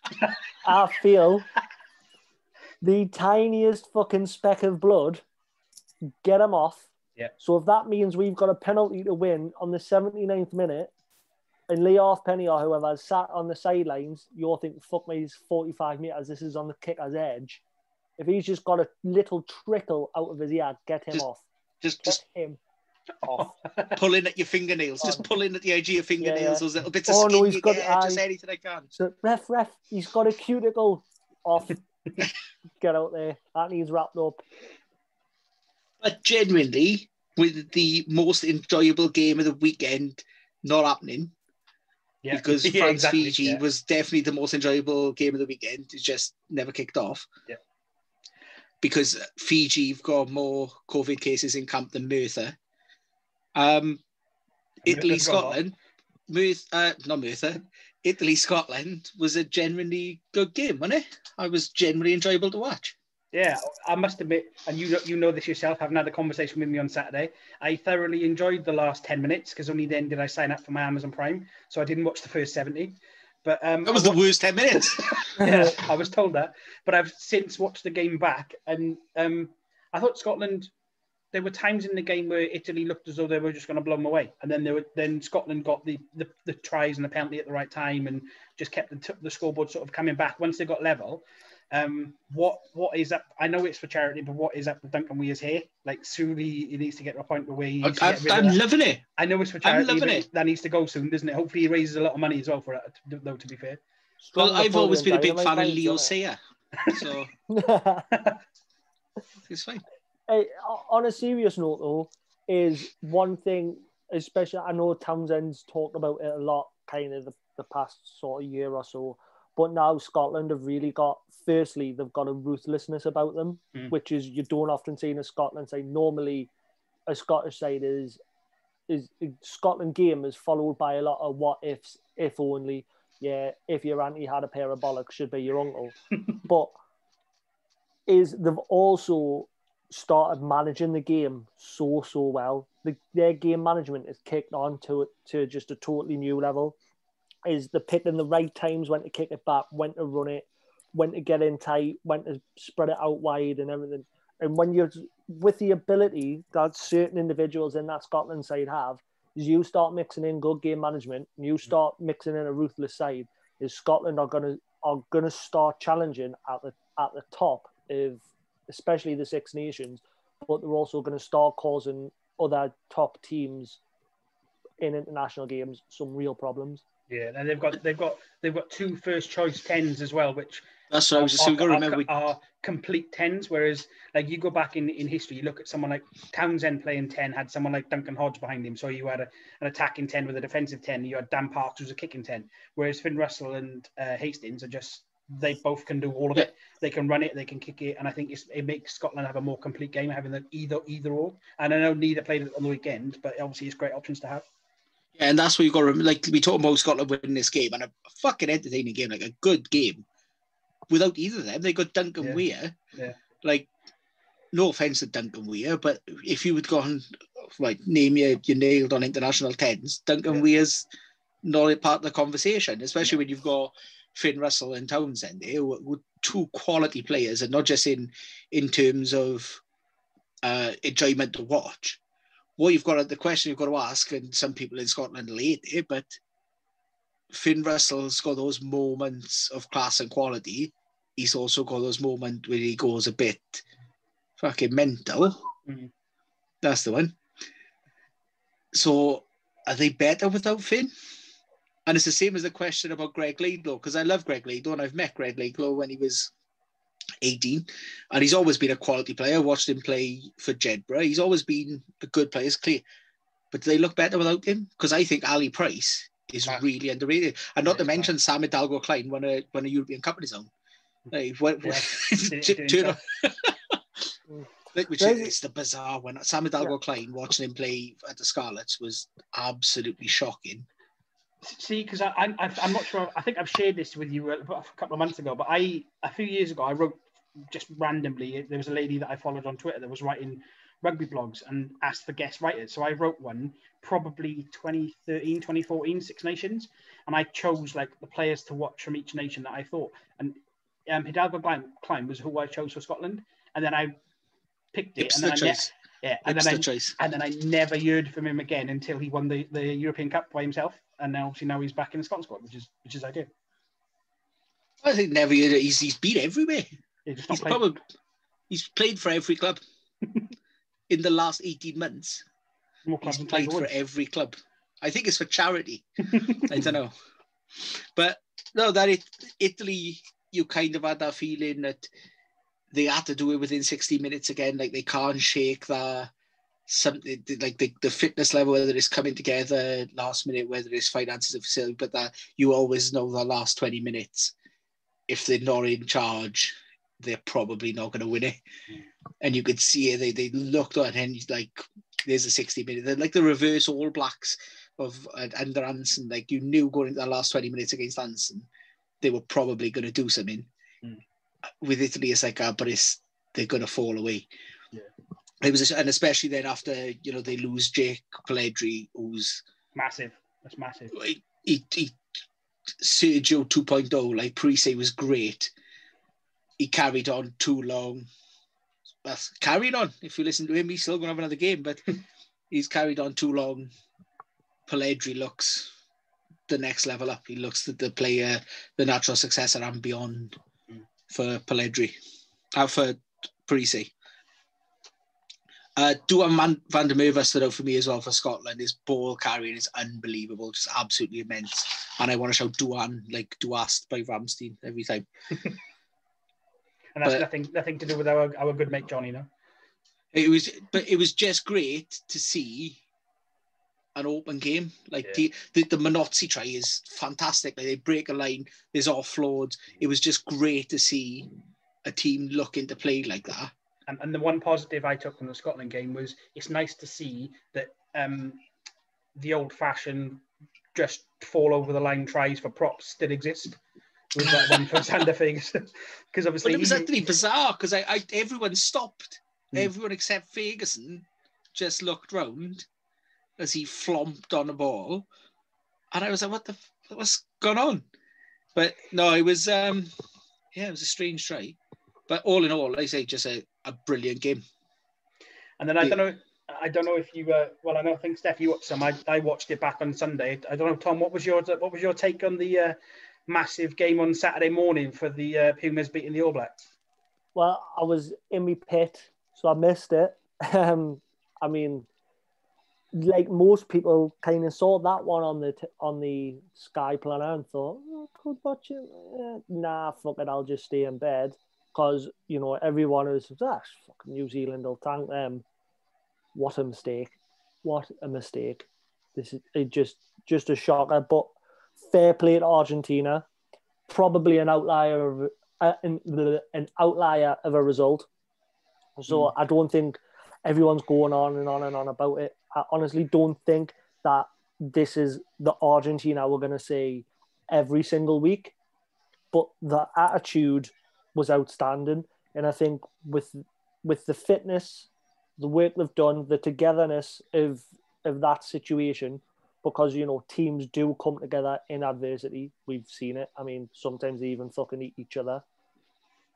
I feel the tiniest fucking speck of blood, get him off. Yeah. So if that means we've got a penalty to win on the 79th minute, and Leigh Halfpenny or whoever has sat on the sidelines, you're thinking, fuck me, he's 45 metres, this is on the kicker's edge. If he's just got a little trickle out of his ear, get him Just- off. Just Get just him off. pulling at your fingernails, just pulling at the edge of your fingernails, yeah. those little bits of Oh, no, skin he's you got- get, just aye. anything I can. So ref, ref, he's got a cuticle off. Get out there. That needs wrapped up. But genuinely, with the most enjoyable game of the weekend not happening, Yeah. because Yeah, France exactly, Fiji yeah. was definitely the most enjoyable game of the weekend. It just never kicked off. Yeah. Because Fiji have got more COVID cases in camp than Merthyr. Um, Italy, Merthyr's got a lot. Scotland, Merth, uh, not Merthyr, Italy, Scotland was a genuinely good game, wasn't it? I was generally enjoyable to watch. Yeah, I must admit, and you you know this yourself, having had a conversation with me on Saturday, I thoroughly enjoyed the last 10 minutes because only then did I sign up for my Amazon Prime. So I didn't watch the first 70. But um, That was I the worst 10 minutes. yeah, I was told that. But I've since watched the game back, and um, I thought Scotland. There were times in the game where Italy looked as though they were just going to blow them away, and then there were then Scotland got the, the, the tries and the penalty at the right time, and just kept the, the scoreboard sort of coming back. Once they got level, um, what what is up? I know it's for charity, but what is up with Duncan Weir's hair? Like, surely he needs to get to a point where he. I, to get rid I'm that. loving it. I know it's for charity. I'm loving it. that needs to go soon, doesn't it? Hopefully, he raises a lot of money as well for it. Though, to be fair. Well, Strong I've always been a big Napoleon fan of Leo vibes, Sayer, so innit? it's fine. On a serious note, though, is one thing, especially I know Townsend's talked about it a lot, kind of the, the past sort of year or so. But now Scotland have really got, firstly, they've got a ruthlessness about them, Mm. which is you don't often see in a Scotland side. Normally, a Scottish side is is Scotland game is followed by a lot of what ifs, if only. Yeah, if your auntie had a pair of bollocks, should be your uncle. but is they've also started managing the game so so well. The, their game management is kicked on to to just a totally new level. Is the picking the right times when to kick it back, when to run it, when to get in tight, when to spread it out wide, and everything. And when you're with the ability that certain individuals in that Scotland side have, is you start mixing in good game management, and you start mixing in a ruthless side. Is Scotland are gonna are gonna start challenging at the at the top of especially the Six Nations, but they're also going to start causing other top teams in international games some real problems. Yeah, and they've got they've got they've got two first choice tens as well, which That's what I was just are, saying. To are- remember, we, are complete tens. Whereas, like you go back in, in history, you look at someone like Townsend playing ten, had someone like Duncan Hodge behind him, so you had a, an attacking ten with a defensive ten. You had Dan Parks who's a kicking ten. Whereas Finn Russell and uh, Hastings are just they both can do all of it. They can run it, they can kick it, and I think it makes Scotland have a more complete game having the either either or. And I know neither played it on the weekend, but obviously it's great options to have. Yeah, and that's what you've got to like. We talk about Scotland winning this game, and a fucking entertaining game, like a good game. Without either of them, they got Duncan Yeah. Weir. Yeah. Like, no offense to Duncan Weir, but if you would go on, like, name your, your nailed on international tens, Duncan Yeah. Weir's not a part of the conversation, especially when you've got Finn Russell and Townsend there, who are- two quality players, and not just in in terms of uh, enjoyment to watch. What you've got, the question you've got to ask, and some people in Scotland will hate it, but Finn Russell's got those moments of class and quality. He's also got those moments where he goes a bit fucking mental. Mhm. That's the one. So, are they better without Finn? And it's the same as the question about Greg Laidlaw, because I love Greg Laidlaw and I've met Greg Laidlaw when he was 18, and he's always been a quality player. I watched him play for Jedburgh. He's always been a good player, it's clear. But do they look better without him? Because I think Ali Price is Ah. really underrated. And not to Yeah, mention Sam Hidalgo Clyne won a won a European Cup on his own. Like, what, Yeah, did it- turn- did turn himself. on- like, which is it's the bizarre one. Sam Hidalgo Clyne watching him play at the Scarlets was absolutely shocking. See, because I, I, I'm not sure. I think I've shared this with you a, a couple of months ago, but I a few years ago I wrote just randomly. There was a lady that I followed on Twitter that was writing rugby blogs and asked for guest writers. So I wrote one probably 2013, 2014, Six Nations, and I chose like the players to watch from each nation that I thought. And um, Hidalgo Clyne, was who I chose for Scotland, and then I picked it, and then I ne- choice. yeah, and then Hipster I choice. and then I never heard from him again until he won the, the European Cup by himself, and now obviously now he's back in the Scotland squad, which is which is ideal. I think never he's he's been everywhere. He just not He's probably he's played for every club in the last 18 months. more He's played for every club. I think it's for charity. I don't know. But no, that it, Italy, you kind of had that feeling that they had to do it within 60 minutes again. Like they can't shake the something like the, the fitness level, whether it's coming together last minute, whether it's finances of facility, but that you always know the last 20 minutes, if they're not in charge, they're probably not going to win it. And you could see it, they, they looked on and like, there's a 60 minute, they're like the reverse All Blacks of uh, under Hansen. Like you knew going into the last 20 minutes against Hansen, they were probably going to do something. Mm. With Italy, it's like, uh, but it's they're going to fall away. Yeah. It was, and especially then after you know they lose Jake Polledri, who's massive. That's massive. he, he, he Sergio 2.0, like Parisse was great. He carried on too long. That's carried on. If you listen to him, he's still going to have another game, but he's carried on too long. Polledri looks the next level up. He looks the, the player, the natural successor and beyond for Polledri, uh, for Parisse. Uh, Duhan Man- van der Merwe stood out for me as well for Scotland. His ball carrying is unbelievable, just absolutely immense. And I want to shout Duhan like Du Hast by Rammstein every time. And that's But- nothing nothing to do with our, our good mate Johnny, no? It was, but it was just great to see an open game. Like the, the the Minozzi try is fantastic. Like they break a line, there's offloads. It was just great to see a team looking to play like that. And, and the one positive I took from the Scotland game was it's nice to see that um, the old fashioned just fall over the line tries for props still exist. With that one for Zander Fagerson. Because obviously But it was he- actually bizarre because I, I everyone stopped. Hmm. Everyone except Ferguson just looked round as he flomped on a ball, and I was like, "What the? What's going on?" But no, it was um, yeah, it was a strange try. But all in all, I say, just a, a brilliant game. And then I Yeah. don't know, I don't know if you, uh, well, I know I think Steph, you watched some. I, I watched it back on Sunday. I don't know, Tom, what was your what was your take on the uh, massive game on Saturday morning for the uh, Pumas beating the All Blacks? Well, I was in my pit, so I missed it. Um, I mean, like most people, kind of saw that one on the t- on the Sky Planner and thought, oh, I could watch it. Eh, nah, fuck it, I'll just stay in bed because you know everyone is ah, fucking New Zealand They'll thank them. What a mistake! What a mistake! This is it just just a shocker. But fair play to Argentina. probably an outlier of uh, an, an outlier of a result. So Mm. I don't think everyone's going on and on and on about it. I honestly don't think that this is the Argentina we're going to see every single week. But the attitude was outstanding, and I think with with the fitness, the work they've done, the togetherness of of that situation, because you know teams do come together in adversity. We've seen it. I mean, sometimes they even fucking eat each other.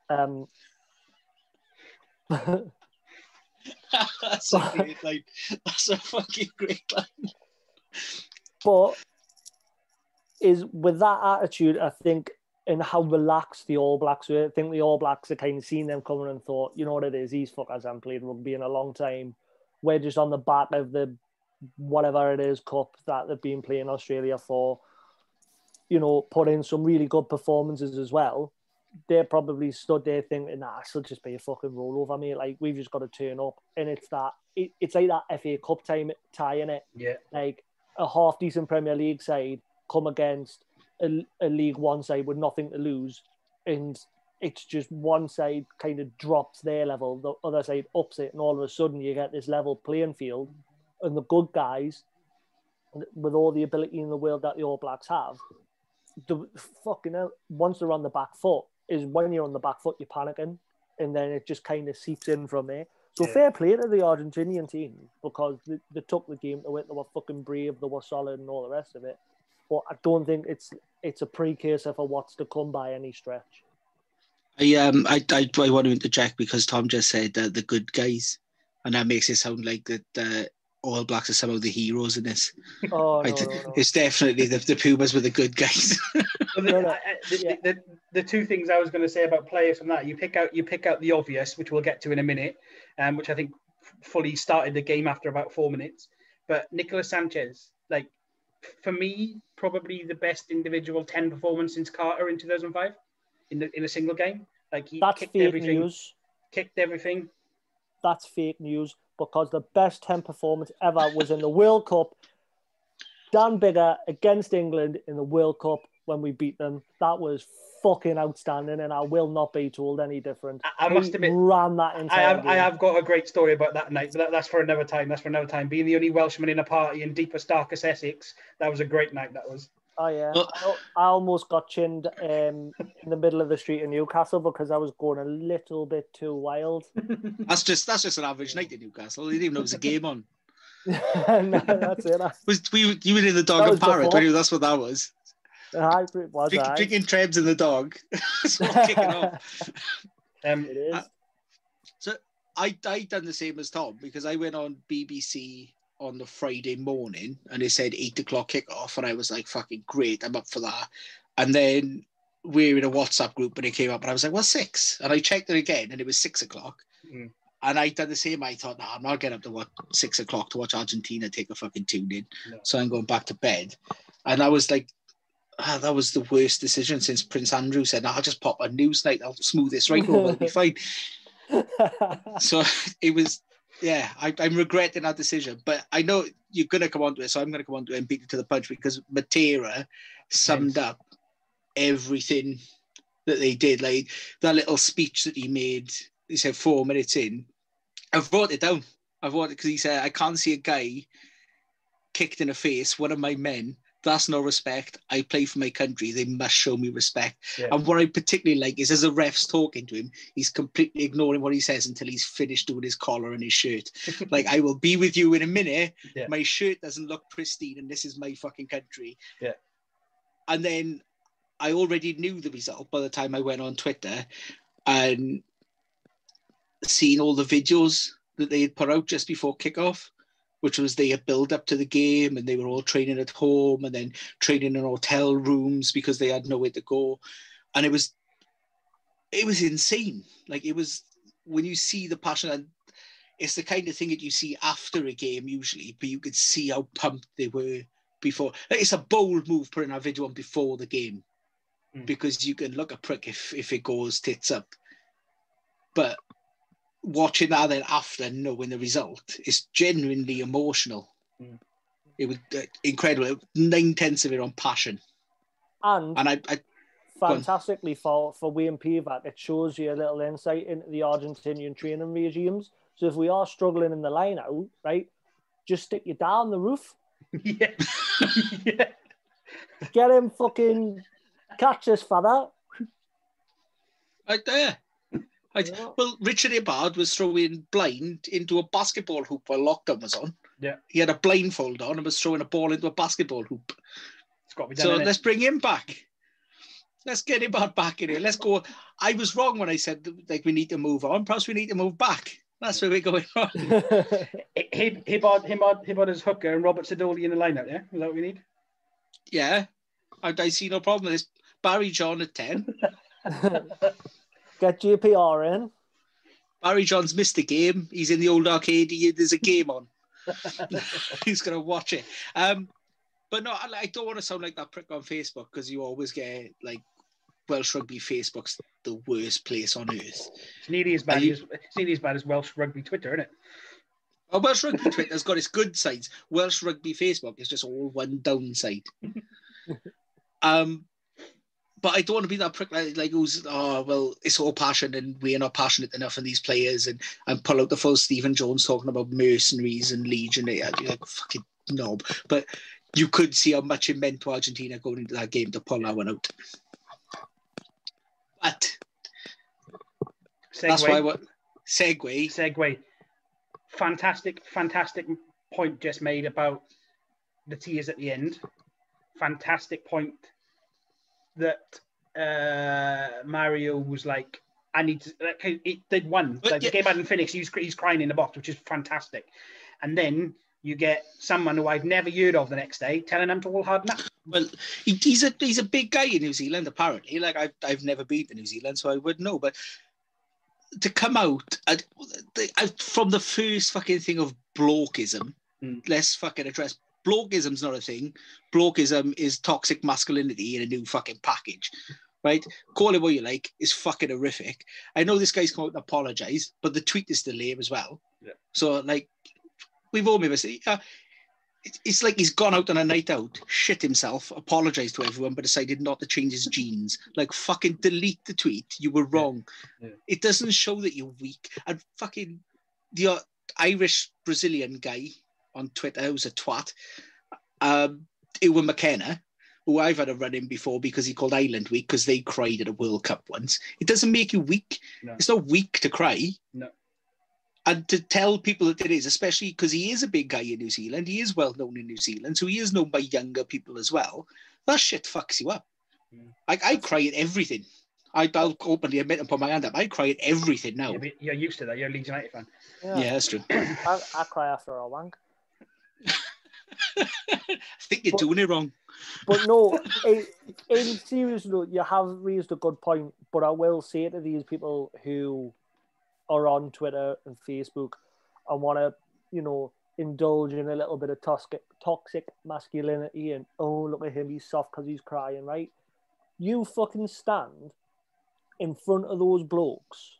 Um, That's a great line. That's a fucking great line. but is with that attitude, I think, and how relaxed the All Blacks were. I think the All Blacks had kind of seen them coming and thought, you know what it is, these fuckers haven't played rugby in a long time. We're just on the back of the whatever it is cup that they've been playing Australia for. You know, put in some really good performances as well. They're probably stood there thinking, nah, it'll just be a fucking rollover, mate. Like we've just got to turn up. And it's that it, it's like that FA Cup time tie in it Yeah. like a half decent Premier League side come against a, a League One side with nothing to lose, and it's just one side kind of drops their level, the other side ups it, and all of a sudden you get this level playing field, and the good guys, with all the ability in the world that the All Blacks have, the fucking hell, once they're on the back foot, is when you're on the back foot you're panicking, and then it just kind of seeps in from there. So Yeah. fair play to the Argentinian team because they, they took the game to it. They were fucking brave. They were solid and all the rest of it. But I don't think it's it's a precursor for what's to come by any stretch. I um I, I I want to interject because Tom just said uh, the good guys, and that makes it sound like that uh, All Blacks are some of the heroes in this. Oh no, I no, d- no. It's definitely the, the Pumas were the good guys. The, No, no. I- I- the, the, the two things I was going to say about players from that, you pick out you pick out the obvious, which we'll get to in a minute, um, which I think fully started the game after about four minutes. But Nicolas Sanchez, like for me, probably the best individual ten performance since Carter in two thousand five, in the, in a single game. Like he That's kicked fake everything, news. kicked everything. That's fake news because the best 10 performance ever was in the World Cup. Dan Biggar against England in the World Cup when we beat them. That was fucking outstanding, and I will not be told any different. I- I He must admit, ran that I entire have, I have got a great story about that night, but that, that's for another time. That's for another time. Being the only Welshman in a party in deepest, darkest Essex, that was a great night. That was. Oh yeah, I, I almost got chinned um, in the middle of the street in Newcastle because I was going a little bit too wild. that's just that's just an average night in Newcastle. They didn't even know there was a game on. no, that's it. I, Was we you were in the dog That and parrot? before. When you, that's what that was. I was Drink, I. drinking Trebs and the dog. so kicking off. Um, It is. Uh, So I I done the same as Tom because I went on BBC on the Friday morning and it said eight o'clock kickoff and I was like fucking great I'm up for that and then we're in a WhatsApp group and it came up and I was like well six and I checked it again and it was six o'clock Mm. and I done the same I thought nah I'm not getting up to watch six o'clock to watch Argentina take a fucking tune in No. so I'm going back to bed and I was like ah, that was the worst decision since Prince Andrew said nah, I'll just pop a news night I'll smooth this right over it'll be fine. So it was yeah I, i'm regretting that decision but i know you're going to come on to it so i'm going to come on to it and beat it to the punch because matera summed up everything that they did like that little speech that he made he said four minutes in. I've wrote it down. I've wrote it because he said i can't see a guy kicked in the face one of my men that's no respect. I play for my country. They must show me respect. Yeah. and what i particularly like is as a ref's talking to him he's completely ignoring what he says until he's finished doing his collar and his shirt. Like i will be with you in a minute. Yeah. my shirt doesn't look pristine and this is my fucking country. Yeah. and then i already knew the result by the time i went on twitter and seen all the videos that they had put out just before kickoff which was their build up to the game and they were all training at home and then training in hotel rooms because they had nowhere to go. And it was it was insane. Like it was when you see the passion and it's the kind of thing that you see after a game usually but you could see how pumped they were before. It's a bold move putting that video on before the game Mm. because you can look a prick if if it goes tits up. But watching that then after knowing the result is genuinely emotional. Mm. It was uh, incredible. Nine tenths of it on passion, and and I, I fantastically for, for Wayne Pivac. It shows you a little insight into the Argentinian training regimes. So if we are struggling in the line out, right, just stick you down the roof. yeah. yeah. Get him fucking catch this father. Right there. Right. Yeah. Well, Richard Hibbard was throwing blind into a basketball hoop while lockdown was on. Yeah. He had a blindfold on and was throwing a ball into a basketball hoop. It's got to be done. So let's bring him back. Let's get Ibbard back in here. Let's go. I was wrong when I said like we need to move on. Perhaps we need to move back. That's where we're going on. Hib- Hibbard, Hibbard, Hibbard as hooker and Robert Sidoli in the lineup, yeah? Is that what we need? Yeah, I, I see no problem with this. Barry John at 10. Get GPR in. Barry John's missed a game. He's in the old arcade. He, there's a game on. He's going to watch it. Um, but no, I, I don't want to sound like that prick on Facebook because you always get like Welsh Rugby Facebook's the worst place on earth. It's nearly as bad you- as it's nearly as bad as Welsh rugby Twitter, isn't it? Oh, Welsh Rugby Twitter's got its good sides. Welsh Rugby Facebook is just all one downside. um, but I don't want to be that prick like, like who's oh well, it's all passion and we're not passionate enough in these players and and pull out the full Stephen Jones talking about mercenaries and legion. I'd be like fucking knob. But you could see how much it meant to Argentina going into that game to pull that one out. But that's why what segue. segue. Fantastic, fantastic point just made about the tears at the end. Fantastic point that uh, Mario was like, I need to. Like, it, they'd won. But Like, yeah- The game hadn't finished. He's, he's crying in the box, which is fantastic. And then you get someone who I've never heard of the next day telling them to all harden up. Well, he, he's a he's a big guy in New Zealand apparently. Like I've I've never been to New Zealand, so I wouldn't know. But to come out the, I, from the first fucking thing of blokeism, Mm. let's fucking address blokeism's not a thing. Blokeism is toxic masculinity in a new fucking package. Right, call it what you like. It's fucking horrific. I know this guy's come out and apologise, but the tweet is still there as well. Yeah. So like, we've all made mistakes. Uh, it- it's like he's gone out on a night out, shit himself, apologized to everyone, but decided not to change his jeans. Like fucking delete the tweet. You were wrong. Yeah. It doesn't show that you're weak. And fucking the uh, Irish Brazilian guy on Twitter who's a twat, um, Ewan MacKenna, who I've had a run in before because he called Ireland weak because they cried at a World Cup once. It doesn't make you weak. No. It's not weak to cry No. and to tell people that it is, especially because he is a big guy in New Zealand, he is well known in New Zealand, so he is known by younger people as well. That shit fucks you up. Mm. I, I cry at everything. I, I'll openly admit and put my hand up. I cry at everything now. Yeah, You're used to that. You're a Leeds United fan. Yeah, that's true. I, I cry after a wank. I think you're But- doing it wrong. But no, in, in eh, eh, serious note, you have raised a good point. But I will say to these people who are on Twitter and Facebook and want to, you know, indulge in a little bit of toxic, toxic masculinity and oh look at him, he's soft because he's crying, right? You fucking stand in front of those blokes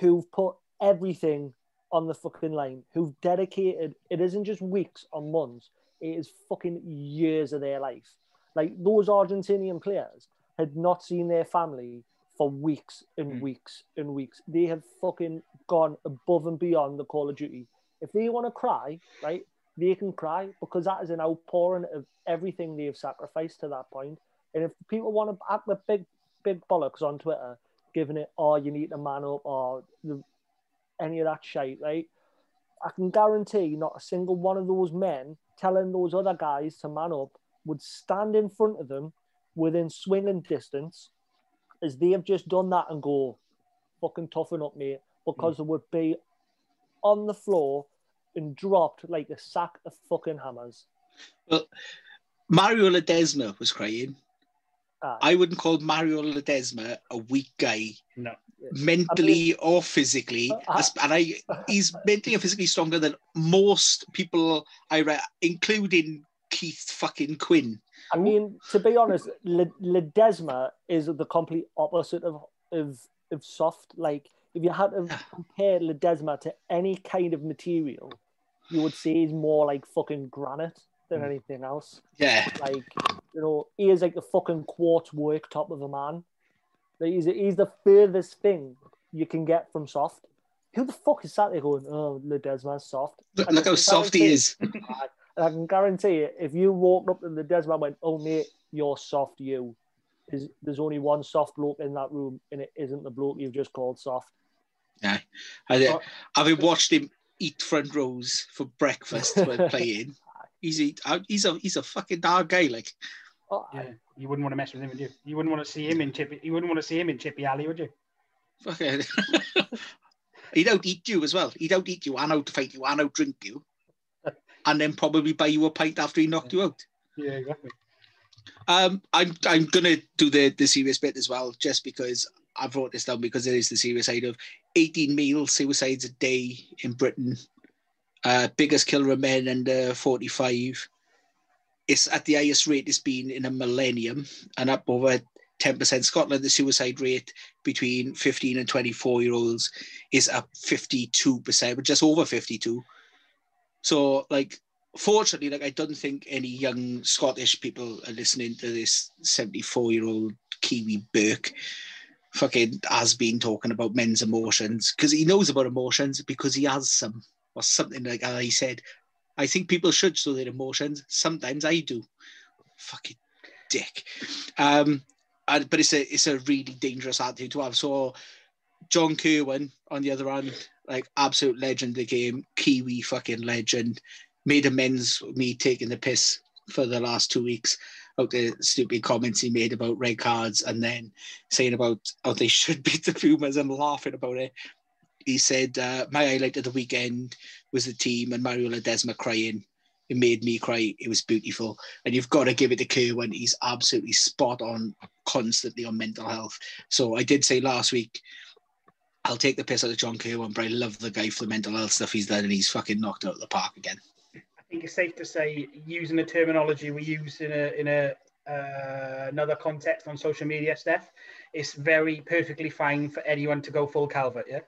who've put everything on the fucking line, who've dedicated. It isn't just weeks or months it is fucking years of their life. Like those Argentinian players had not seen their family for weeks and Mm. weeks and weeks. They have fucking gone above and beyond the Call of Duty. If they want to cry, right, they can cry because that is an outpouring of everything they've sacrificed to that point. And if people want to act the big, big bollocks on Twitter, giving it, oh, you need to man up or the, any of that shit, right? I can guarantee not a single one of those men telling those other guys to man up would stand in front of them within swinging distance as they have just done that and go, fucking toughen up, mate, because they would be on the floor and dropped like a sack of fucking hammers. Well, Mario Ledesma was crying. Aye. I wouldn't call Mario Ledesma a weak guy, No. mentally or physically. Uh, and I, he's mentally and physically stronger than most people I read, including Keith fucking Quinn. I mean, to be honest, Ledesma is the complete opposite of, of of soft. Like, if you had to compare Ledesma to any kind of material, you would say he's more like fucking granite than anything else. Yeah. Like, You know, he is like the fucking quartz work top of a man. Like, He's, he's the furthest thing you can get from soft. Who the fuck is sat there going, oh, Ledesma's soft? Look, look how soft he is. And I can guarantee you, if you walked up to Ledesma and went, oh, mate, you're soft, you, is there's only one soft bloke in that room, and it isn't the bloke you've just called soft. Yeah. I, having watched him eat front rows for breakfast when playing, he's a, he's a he's a fucking hard guy. Like, Oh, Yeah, you wouldn't want to mess with him, would you? You wouldn't want to see him in Chippy. You wouldn't want to see him in Chippy Alley, would you? fucking. He'd out eat you as well. He'd out eat you I and out fight you and out drink you, and then probably buy you a pint after he knocked you out. Yeah, exactly. Um, I'm I'm gonna do the the serious bit as well, just because I've wrote this down because it is the serious side of 18 male suicides a day in Britain, uh, biggest killer of men under 45. It's at the highest rate it's been in a millennium, and up over 10%. Scotland, the suicide rate between 15 and 24 year olds is up 52%, but just over 52. So, like, fortunately, like I don't think any young Scottish people are listening to this 74 year old Kiwi Burke fucking has been talking about men's emotions because he knows about emotions because he has some or something like that. He said, I think people should show their emotions. Sometimes I do. Fucking dick. Um, and, but it's a it's a really dangerous attitude to have. So John Kirwan, on the other hand, like absolute legend of the game, Kiwi fucking legend, made amends with me taking the piss for the last two weeks out the stupid comments he made about red cards and then saying about how they should beat the Pumas and laughing about it. He said, uh, My highlight of the weekend was the team and Mario Ledesma crying. It made me cry. It was beautiful. And you've got to give it to Kirwan. He's absolutely spot on constantly on mental health. So I did say last week, I'll take the piss out of John Kirwan, but I love the guy for the mental health stuff he's done and he's fucking knocked out of the park again. I think it's safe to say, using the terminology we use in a in a uh, another context on social media, Steph, it's very perfectly fine for anyone to go full Calvert. Yeah,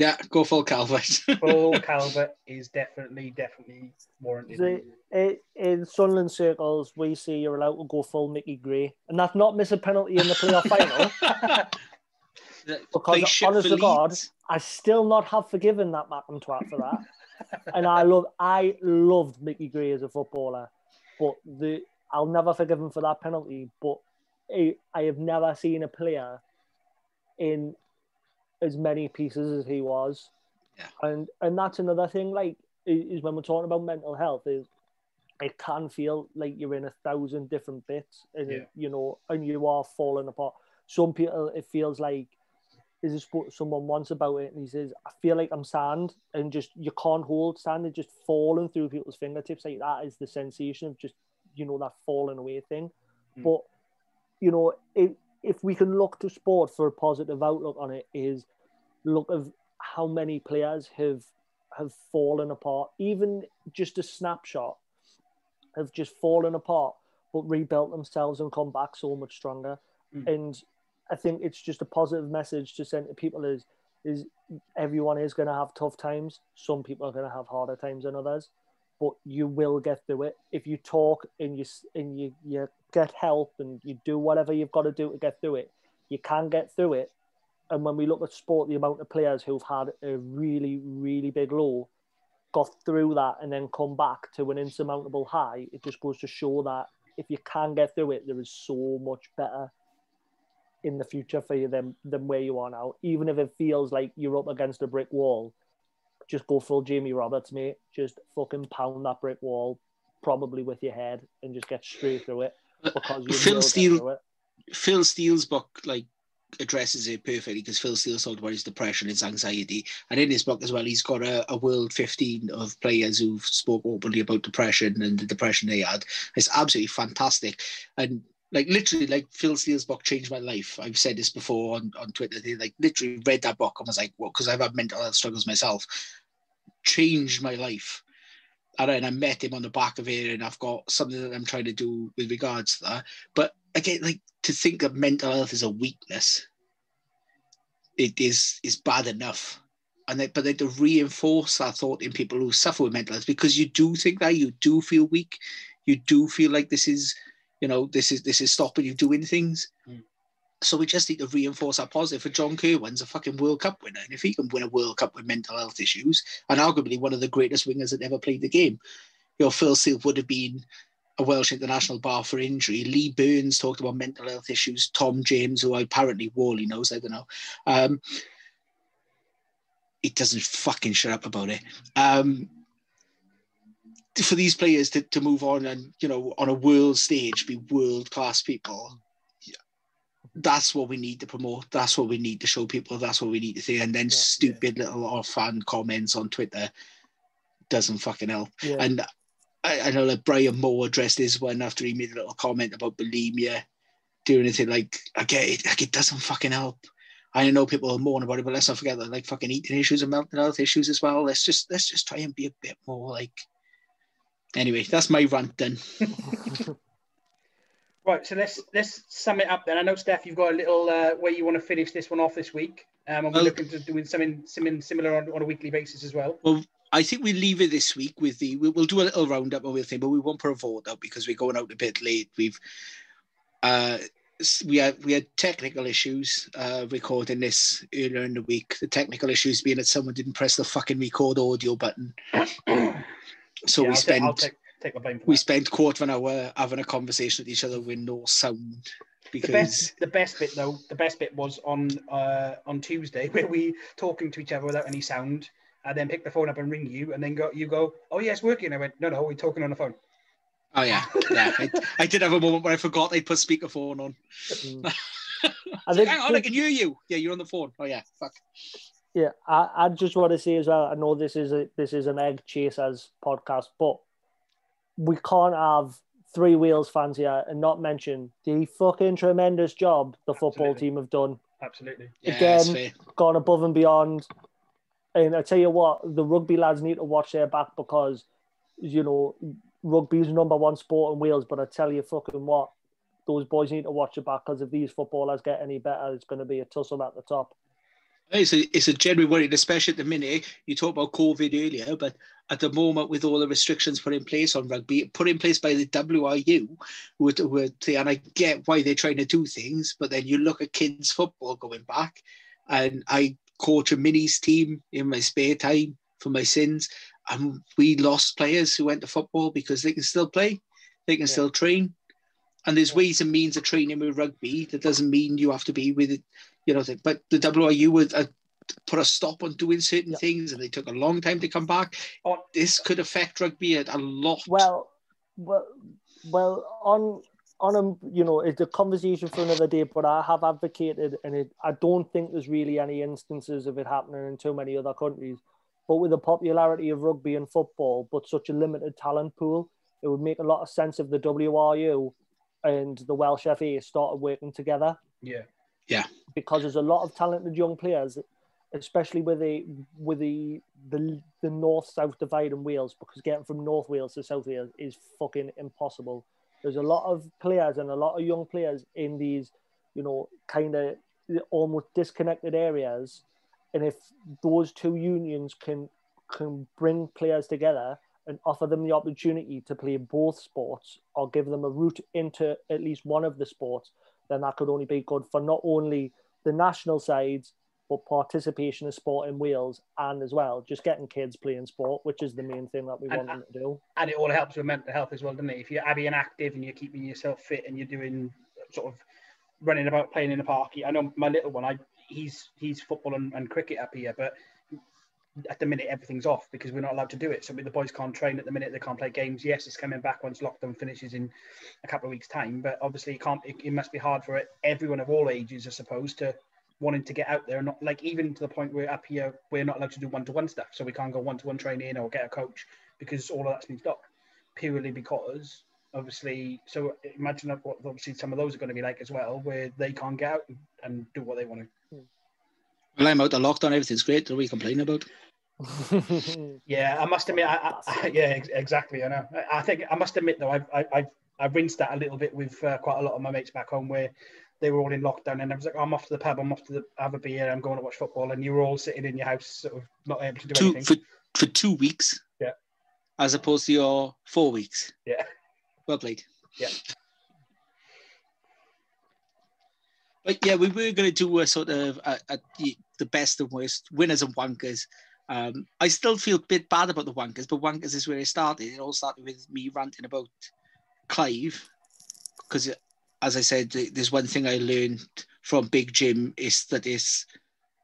Yeah, go full Calvert. full Calvert is definitely definitely warranted. The, i- in Sunderland circles, we see you're allowed to go full Mickey Gray, and that's not miss a penalty in the playoff final. Because honest to God, I still not have forgiven that Macklin twat for that. and I love, I loved Mickey Gray as a footballer, but the I'll never forgive him for that penalty. But I, I have never seen a player in as many pieces as he was, Yeah. and and that's another thing. Like is when we're talking about mental health, is it can feel like you're in a thousand different bits, and Yeah. you know, and you are falling apart. Some people, it feels like is this what someone wants about it? And he says, I feel like I'm sand and just you can't hold sand and just falling through people's fingertips. Like that is the sensation of just, you know, that falling away thing. Mm. But, you know, if, if we can look to sport for a positive outlook on it, is look of how many players have have fallen apart, even just a snapshot have just fallen apart, but rebuilt themselves and come back so much stronger. Mm. And I think it's just a positive message to send to people is is everyone is going to have tough times. Some people are going to have harder times than others, but you will get through it if you talk and you and you you get help and you do whatever you've got to do to get through it. You can get through it. And when we look at sport, the amount of players who've had a really really big low got through that and then come back to an insurmountable high, it just goes to show that if you can get through it, there is so much better in the future for you than, than where you are now. Even if it feels like you're up against a brick wall, just go full Jamie Roberts, mate. Just fucking pound that brick wall, probably with your head, and just get straight through it. Uh, because you Phil Steele- Phil Steele's book like addresses it perfectly because Phil Steele's talked about his depression, his anxiety, and in his book as well, he's got a, a world 15 of players who've spoke openly about depression and the depression they had. It's absolutely fantastic, and like literally, like Phil Steele's book changed my life. I've said this before on, on Twitter. They like literally read that book and was like, well, because I've had mental health struggles myself, changed my life. And then I met him on the back of it, and I've got something that I'm trying to do with regards to that. But again, like to think of mental health as a weakness, it is is bad enough. And then, but then to reinforce that thought in people who suffer with mental health, because you do think that you do feel weak, you do feel like this is You know, this is this is stopping you doing things. Mm. So we just need to reinforce our positive. For John Kirwan's a fucking World Cup winner, and if he can win a World Cup with mental health issues, and arguably one of the greatest wingers that ever played the game, you know, Phil Steele would have been a Welsh international bar for injury. Lee Burns talked about mental health issues. Tom James, who apparently Wally knows, I don't know. Um, he doesn't fucking shut up about it. Um, for these players to, to move on and you know on a world stage be world class people that's what we need to promote that's what we need to show people that's what we need to say and then yeah, stupid yeah. little off fan comments on twitter doesn't fucking help yeah. and I, I, know that brian moore addressed this one after he made a little comment about bulimia doing anything like i get it like it doesn't fucking help I know people are mourn about it, but let's not forget that like fucking eating issues and mental health issues as well. Let's just let's just try and be a bit more like Anyway, that's my rant done. right, so let's let's sum it up then. I know, Steph, you've got a little uh, way you want to finish this one off this week, um, and we're looking to doing something, something similar on, on a weekly basis as well. Well, I think we leave it this week with the we'll, we'll do a little roundup and we'll think, but we won't put a vote out because we're going out a bit late. We've uh, we had we had technical issues uh, recording this earlier in the week. The technical issues being that someone didn't press the fucking record audio button. So yeah, we spent take, take we spent quarter of an hour having a conversation with each other with no sound. Because the best, the best bit though, the best bit was on uh, on Tuesday where we talking to each other without any sound. and then pick the phone up and ring you, and then go you go, oh yeah, it's working. I went, no, no, we're talking on the phone. Oh yeah, yeah. I, I, did have a moment where I forgot I put speakerphone on. Mm. I think, hang on, I can hear you. Yeah, you're on the phone. Oh yeah, fuck. Yeah, I, I just want to say as well. I know this is a this is an egg chasers podcast, but we can't have three Wales fans here and not mention the fucking tremendous job the football Absolutely. team have done. Absolutely, again, yeah, gone above and beyond. And I tell you what, the rugby lads need to watch their back because you know rugby's number one sport in Wales. But I tell you, fucking what, those boys need to watch their back because if these footballers get any better, it's going to be a tussle at the top. It's a, it's a genuine worry, especially at the minute. You talked about COVID earlier, but at the moment, with all the restrictions put in place on rugby, put in place by the WRU, would would say, and I get why they're trying to do things, but then you look at kids' football going back, and I coach a minis team in my spare time for my sins, and we lost players who went to football because they can still play, they can yeah. still train, and there's ways and means of training with rugby. That doesn't mean you have to be with you know, but the WRU would uh, put a stop on doing certain things, and they took a long time to come back. Oh, this could affect rugby a, a lot. Well, well, well, on on a you know it's a conversation for another day but i have advocated and it, i don't think there's really any instances of it happening in too many other countries but with the popularity of rugby and football but such a limited talent pool it would make a lot of sense if the wru and the welsh fa started working together yeah yeah. Because there's a lot of talented young players, especially with the with the the, the north south divide in Wales, because getting from North Wales to South Wales is fucking impossible. There's a lot of players and a lot of young players in these, you know, kind of almost disconnected areas. And if those two unions can can bring players together and offer them the opportunity to play both sports or give them a route into at least one of the sports, then that could only be good for not only the national sides but participation in sport in Wales and as well just getting kids playing sport, which is the main thing that we and, want them to do. And it all helps with mental health as well, doesn't it? If you're being active and you're keeping yourself fit and you're doing sort of running about playing in the park. I know my little one, I he's he's football and, and cricket up here, but at the minute everything's off because we're not allowed to do it. So the boys can't train at the minute; they can't play games. Yes, it's coming back once lockdown finishes in a couple of weeks' time, but obviously it can't. It, it must be hard for everyone of all ages, I suppose, to wanting to get out there. And not like even to the point where up here we're not allowed to do one-to-one stuff, so we can't go one-to-one training or get a coach because all of that's been stopped purely because obviously. So imagine what obviously some of those are going to be like as well, where they can't get out and, and do what they want to. Hmm. Well, I'm out of lockdown. Everything's great. What are we complaining about? yeah, I must admit. I, I, yeah, exactly. I know. I think I must admit though, I've I've, I've rinsed that a little bit with uh, quite a lot of my mates back home where they were all in lockdown, and I was like, I'm off to the pub. I'm off to the, have a beer. I'm going to watch football, and you were all sitting in your house, sort of not able to do two, anything for for two weeks. Yeah. As opposed to your four weeks. Yeah. Well played. Yeah. But yeah, we were going to do a sort of a, a, the, best and worst winners and wankers. Um, I still feel a bit bad about the wankers, but wankers is where it started. It all started with me ranting about Clive, because as I said, there's one thing I learned from Big Jim is that it's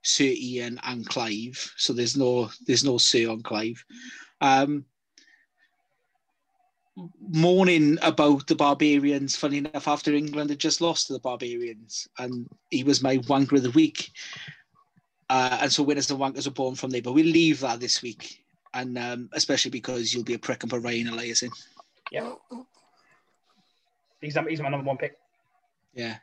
Sir Ian and Clive, so there's no there's no Sir on Clive. Um, mourning about the Barbarians, funny enough, after England had just lost to the Barbarians, and he was my wanker of the week. Uh, and so winners and wankers are born from there. But we'll leave that this week, and um, especially because you'll be a prick and put Ryan Elias in. Yeah. He's, he's my number one pick. Yeah,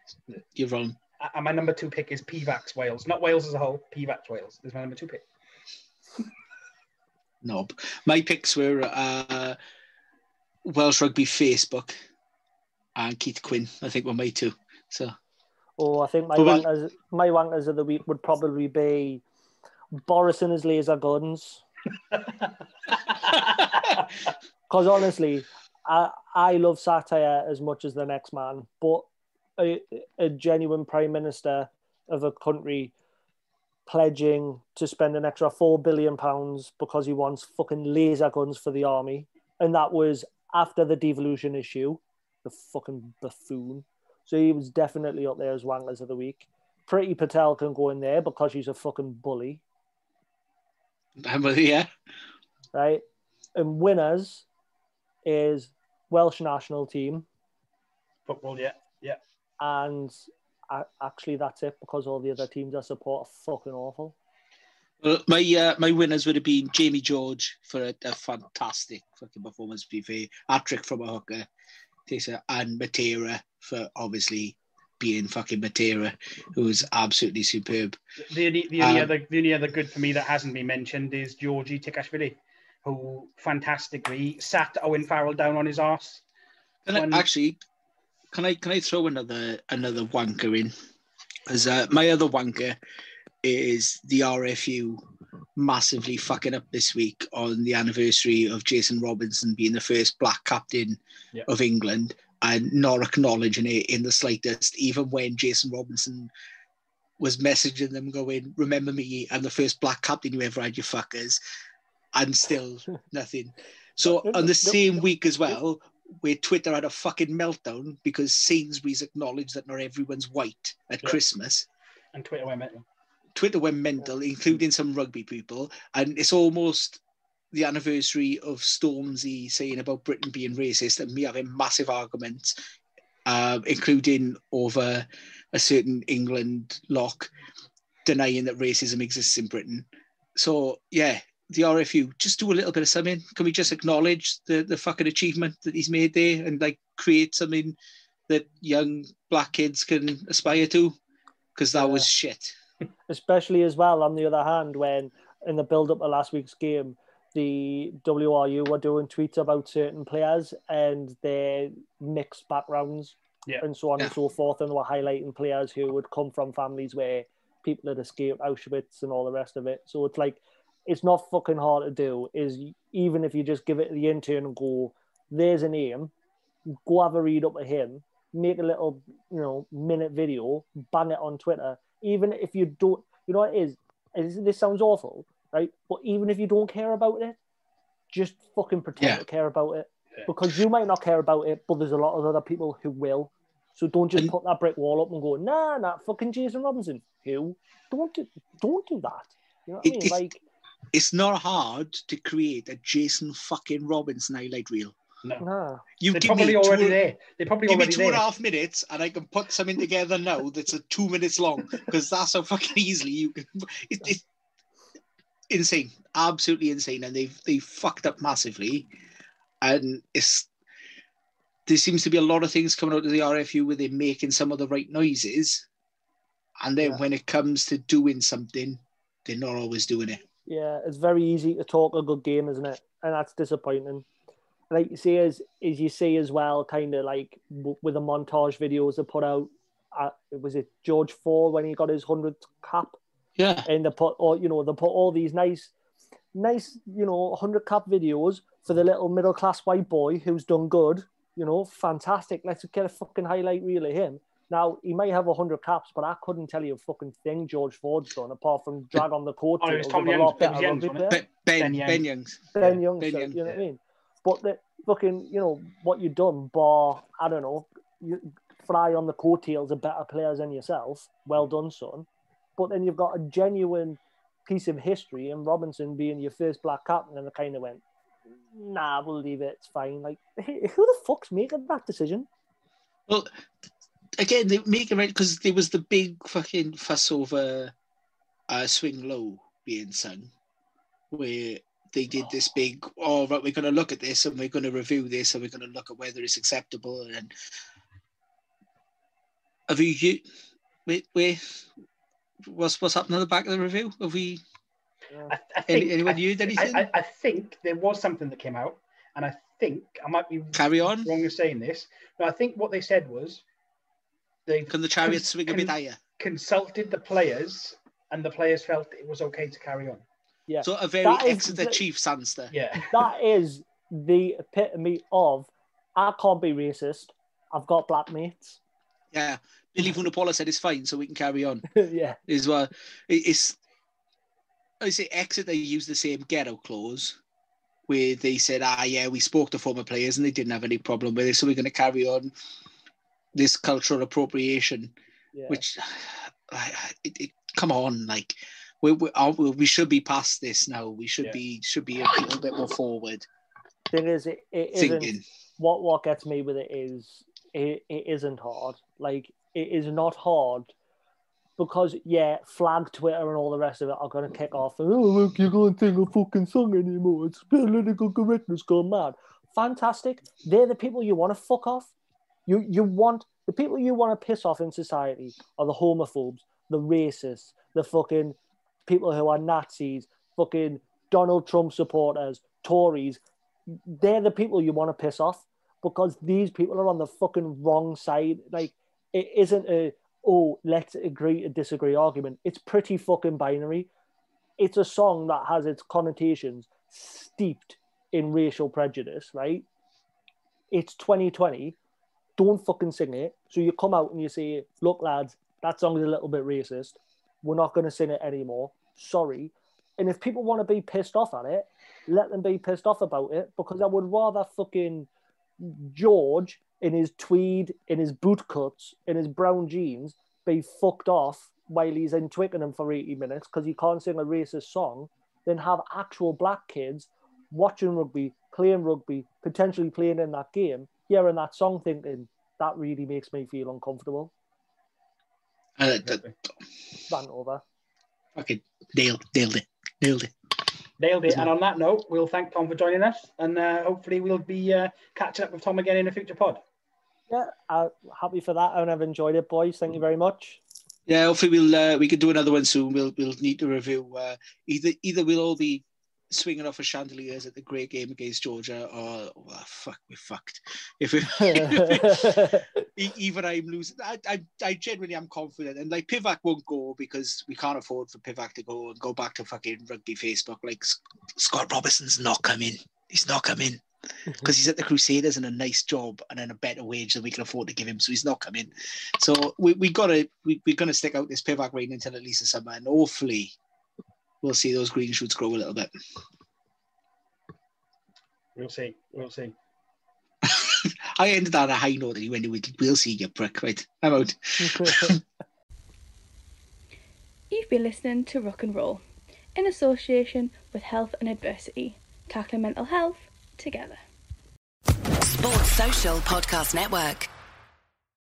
you're wrong. And my number two pick is Pivac's Wales. Not Wales as a whole, Pivac's Wales is my number two pick. Knob. My picks were uh, Welsh Rugby Facebook and Keith Quinn, I think were my two. So Oh, I think my but wankers, my wankers of the week would probably be Boris and his laser guns. Because honestly, I I love satire as much as the next man, but a, a genuine prime minister of a country pledging to spend an extra four billion pounds because he wants fucking laser guns for the army, and that was after the devolution issue. The fucking buffoon. So he was definitely up there as Wankers of the Week. Priti Patel can go in there because she's a fucking bully. Yeah. Right. And winners is Welsh national team. Football, yeah. Yeah. And actually, that's it because all the other teams I support are fucking awful. Well, my uh, my winners would have been Jamie George for a, a fantastic fucking performance, to be fair. From a hooker. And Matera for obviously being fucking Matera, who was absolutely superb. The only, the only um, other the only other good for me that hasn't been mentioned is Georgie Tikashvili, who fantastically sat Owen Farrell down on his arse. Can I, actually, can I can I throw another another wanker in? Because uh, my other wanker is the RFU massively fucking up this week on the anniversary of Jason Robinson being the first black captain yep. of England and not acknowledging it in the slightest, even when Jason Robinson was messaging them going, Remember me, I'm the first black captain you ever had, you fuckers. And still nothing. So on the same week as well, where Twitter had a fucking meltdown because Sainsbury's acknowledged that not everyone's white at yeah. Christmas. And Twitter went mental. Twitter went mental, including some rugby people. And it's almost the anniversary of Stormzy saying about Britain being racist and me having massive arguments, uh, including over a certain England lock denying that racism exists in Britain. So yeah, the RFU just do a little bit of something. Can we just acknowledge the the fucking achievement that he's made there and like create something that young black kids can aspire to? Because that yeah. was shit. Especially as well, on the other hand, when in the build up of last week's game, the WRU were doing tweets about certain players and their mixed backgrounds yeah. and so on yeah. and so forth. And they were highlighting players who would come from families where people had escaped Auschwitz and all the rest of it. So it's like, it's not fucking hard to do. Is even if you just give it the intern and go, there's a name, go have a read up of him, make a little, you know, minute video, bang it on Twitter. Even if you don't, you know what it is? This sounds awful, right? But even if you don't care about it, just fucking pretend yeah. to care about it because you might not care about it, but there's a lot of other people who will. So don't just and, put that brick wall up and go, nah, nah, fucking Jason Robinson. Who? Don't do, don't do that. You know what it, I mean? Like, it's not hard to create a Jason fucking Robinson highlight reel. No. no. You They're probably already two, there. They're probably give already me two there. and a half minutes, and I can put something together now that's a two minutes long because that's how fucking easily you can. It, it's insane, absolutely insane, and they've they fucked up massively, and it's there seems to be a lot of things coming out of the RFU where they're making some of the right noises, and then yeah. when it comes to doing something, they're not always doing it. Yeah, it's very easy to talk a good game, isn't it? And that's disappointing. Like you see, as as you see as well, kind of like w- with the montage videos they put out. Uh, was it George Ford when he got his hundredth cap? Yeah. And they put all you know, they put all these nice, nice, you know, hundred cap videos for the little middle class white boy who's done good. You know, fantastic. Let's get a fucking highlight reel of him. Now he may have hundred caps, but I couldn't tell you a fucking thing George Ford's done apart from drag on the court. Oh, it was Tom a Youngs, lot it better was Youngs, rugby wasn't it? player. Be- Ben, Ben Youngs. ben Youngs. Ben Young, Ben so, Young, you know what I mean? But the fucking, you know, what you've done, bar, I don't know, you fly on the coattails of better players than yourself. Well done, son. But then you've got a genuine piece of history in Robinson being your first black captain, and I kind of went, nah, we'll leave it, it's fine. Like, who the fuck's making that decision? Well, again, they make it right because there was the big fucking fuss over uh, swing low being sung, where they did this big, oh, right, we're going to look at this and we're going to review this and we're going to look at whether it's acceptable. And have you, you wait, wait, what's, what's happening at the back of the review? Have we, I, think, anyone I, used anything? I, I, think there was something that came out, and I think I might be Carry on. wrong in saying this, but I think what they said was they Can the chariot cons- swing a bit higher? consulted the players, and the players felt it was okay to carry on. Yeah. So a very That is Exeter the- Chief answer. Yeah, that is the epitome of I can't be racist. I've got black mates. Yeah. Billy Vunipola said it's fine, so we can carry on. yeah. Is well, it's. I say Exeter used the same ghetto clause, where they said, "Ah, yeah, we spoke to former players and they didn't have any problem with it, so we're going to carry on this cultural appropriation." yeah. Which, I- I- it, it, come on, like we we, oh, are, we should be past this now. We should Yeah. be should be a little bit more forward thing is, it, it isn't. What what gets me with it is it, it isn't hard. Like it is not hard because yeah, flag Twitter and all the rest of it are gonna kick off. And, oh look, you can't sing a fucking song anymore. It's political correctness gone mad. Fantastic. They're the people you want to fuck off. You you want the people you want to piss off in society are the homophobes, the racists, the fucking people who are Nazis, fucking Donald Trump supporters, Tories. They're the people you want to piss off because these people are on the fucking wrong side. Like it isn't a oh let's agree to disagree argument. It's pretty fucking binary. It's a song that has its connotations steeped in racial prejudice, right? It's 2020. Don't fucking sing it. So you come out and you say, look, lads, that song is a little bit racist. We're not going to sing it anymore. Sorry. And if people want to be pissed off at it, let them be pissed off about it because I would rather fucking George in his tweed, in his boot cuts, in his brown jeans be fucked off while he's in Twickenham for 80 minutes because he can't sing a racist song than have actual black kids watching rugby, playing rugby, potentially playing in that game, hearing that song thinking, that really makes me feel uncomfortable. Uh, th- Rant over. fucking nailed, nailed it, nailed it. nailed it. And on that note, we'll thank Tom for joining us, and uh, hopefully we'll be uh, catching up with Tom again in a future pod. Yeah, uh, happy for that, and I've enjoyed it, boys. Thank you very much. Yeah, hopefully we'll uh, we can do another one soon. We'll we'll need to review uh, either either we'll all be swinging off of chandeliers at the great game against Georgia, or well, fuck, we're fucked. If we even I'm losing, I, I I genuinely am confident, and like Pivac won't go because we can't afford for Pivac to go and go back to fucking rugby Facebook. Like Scott Robertson's not coming. He's not coming mm-hmm. because he's at the Crusaders and a nice job and then a better wage than we can afford to give him. So he's not coming. So we we gotta we we're gonna stick out this Pivac reign until at least the summer, and hopefully we'll see those green shoots grow a little bit. We'll see. We'll see. I ended on a high note and you went, we'll see you prick. Right, I'm out. You've been listening to Rock and Roll in association with Health and Adversity, tackling mental health together. Sports Social Podcast Network.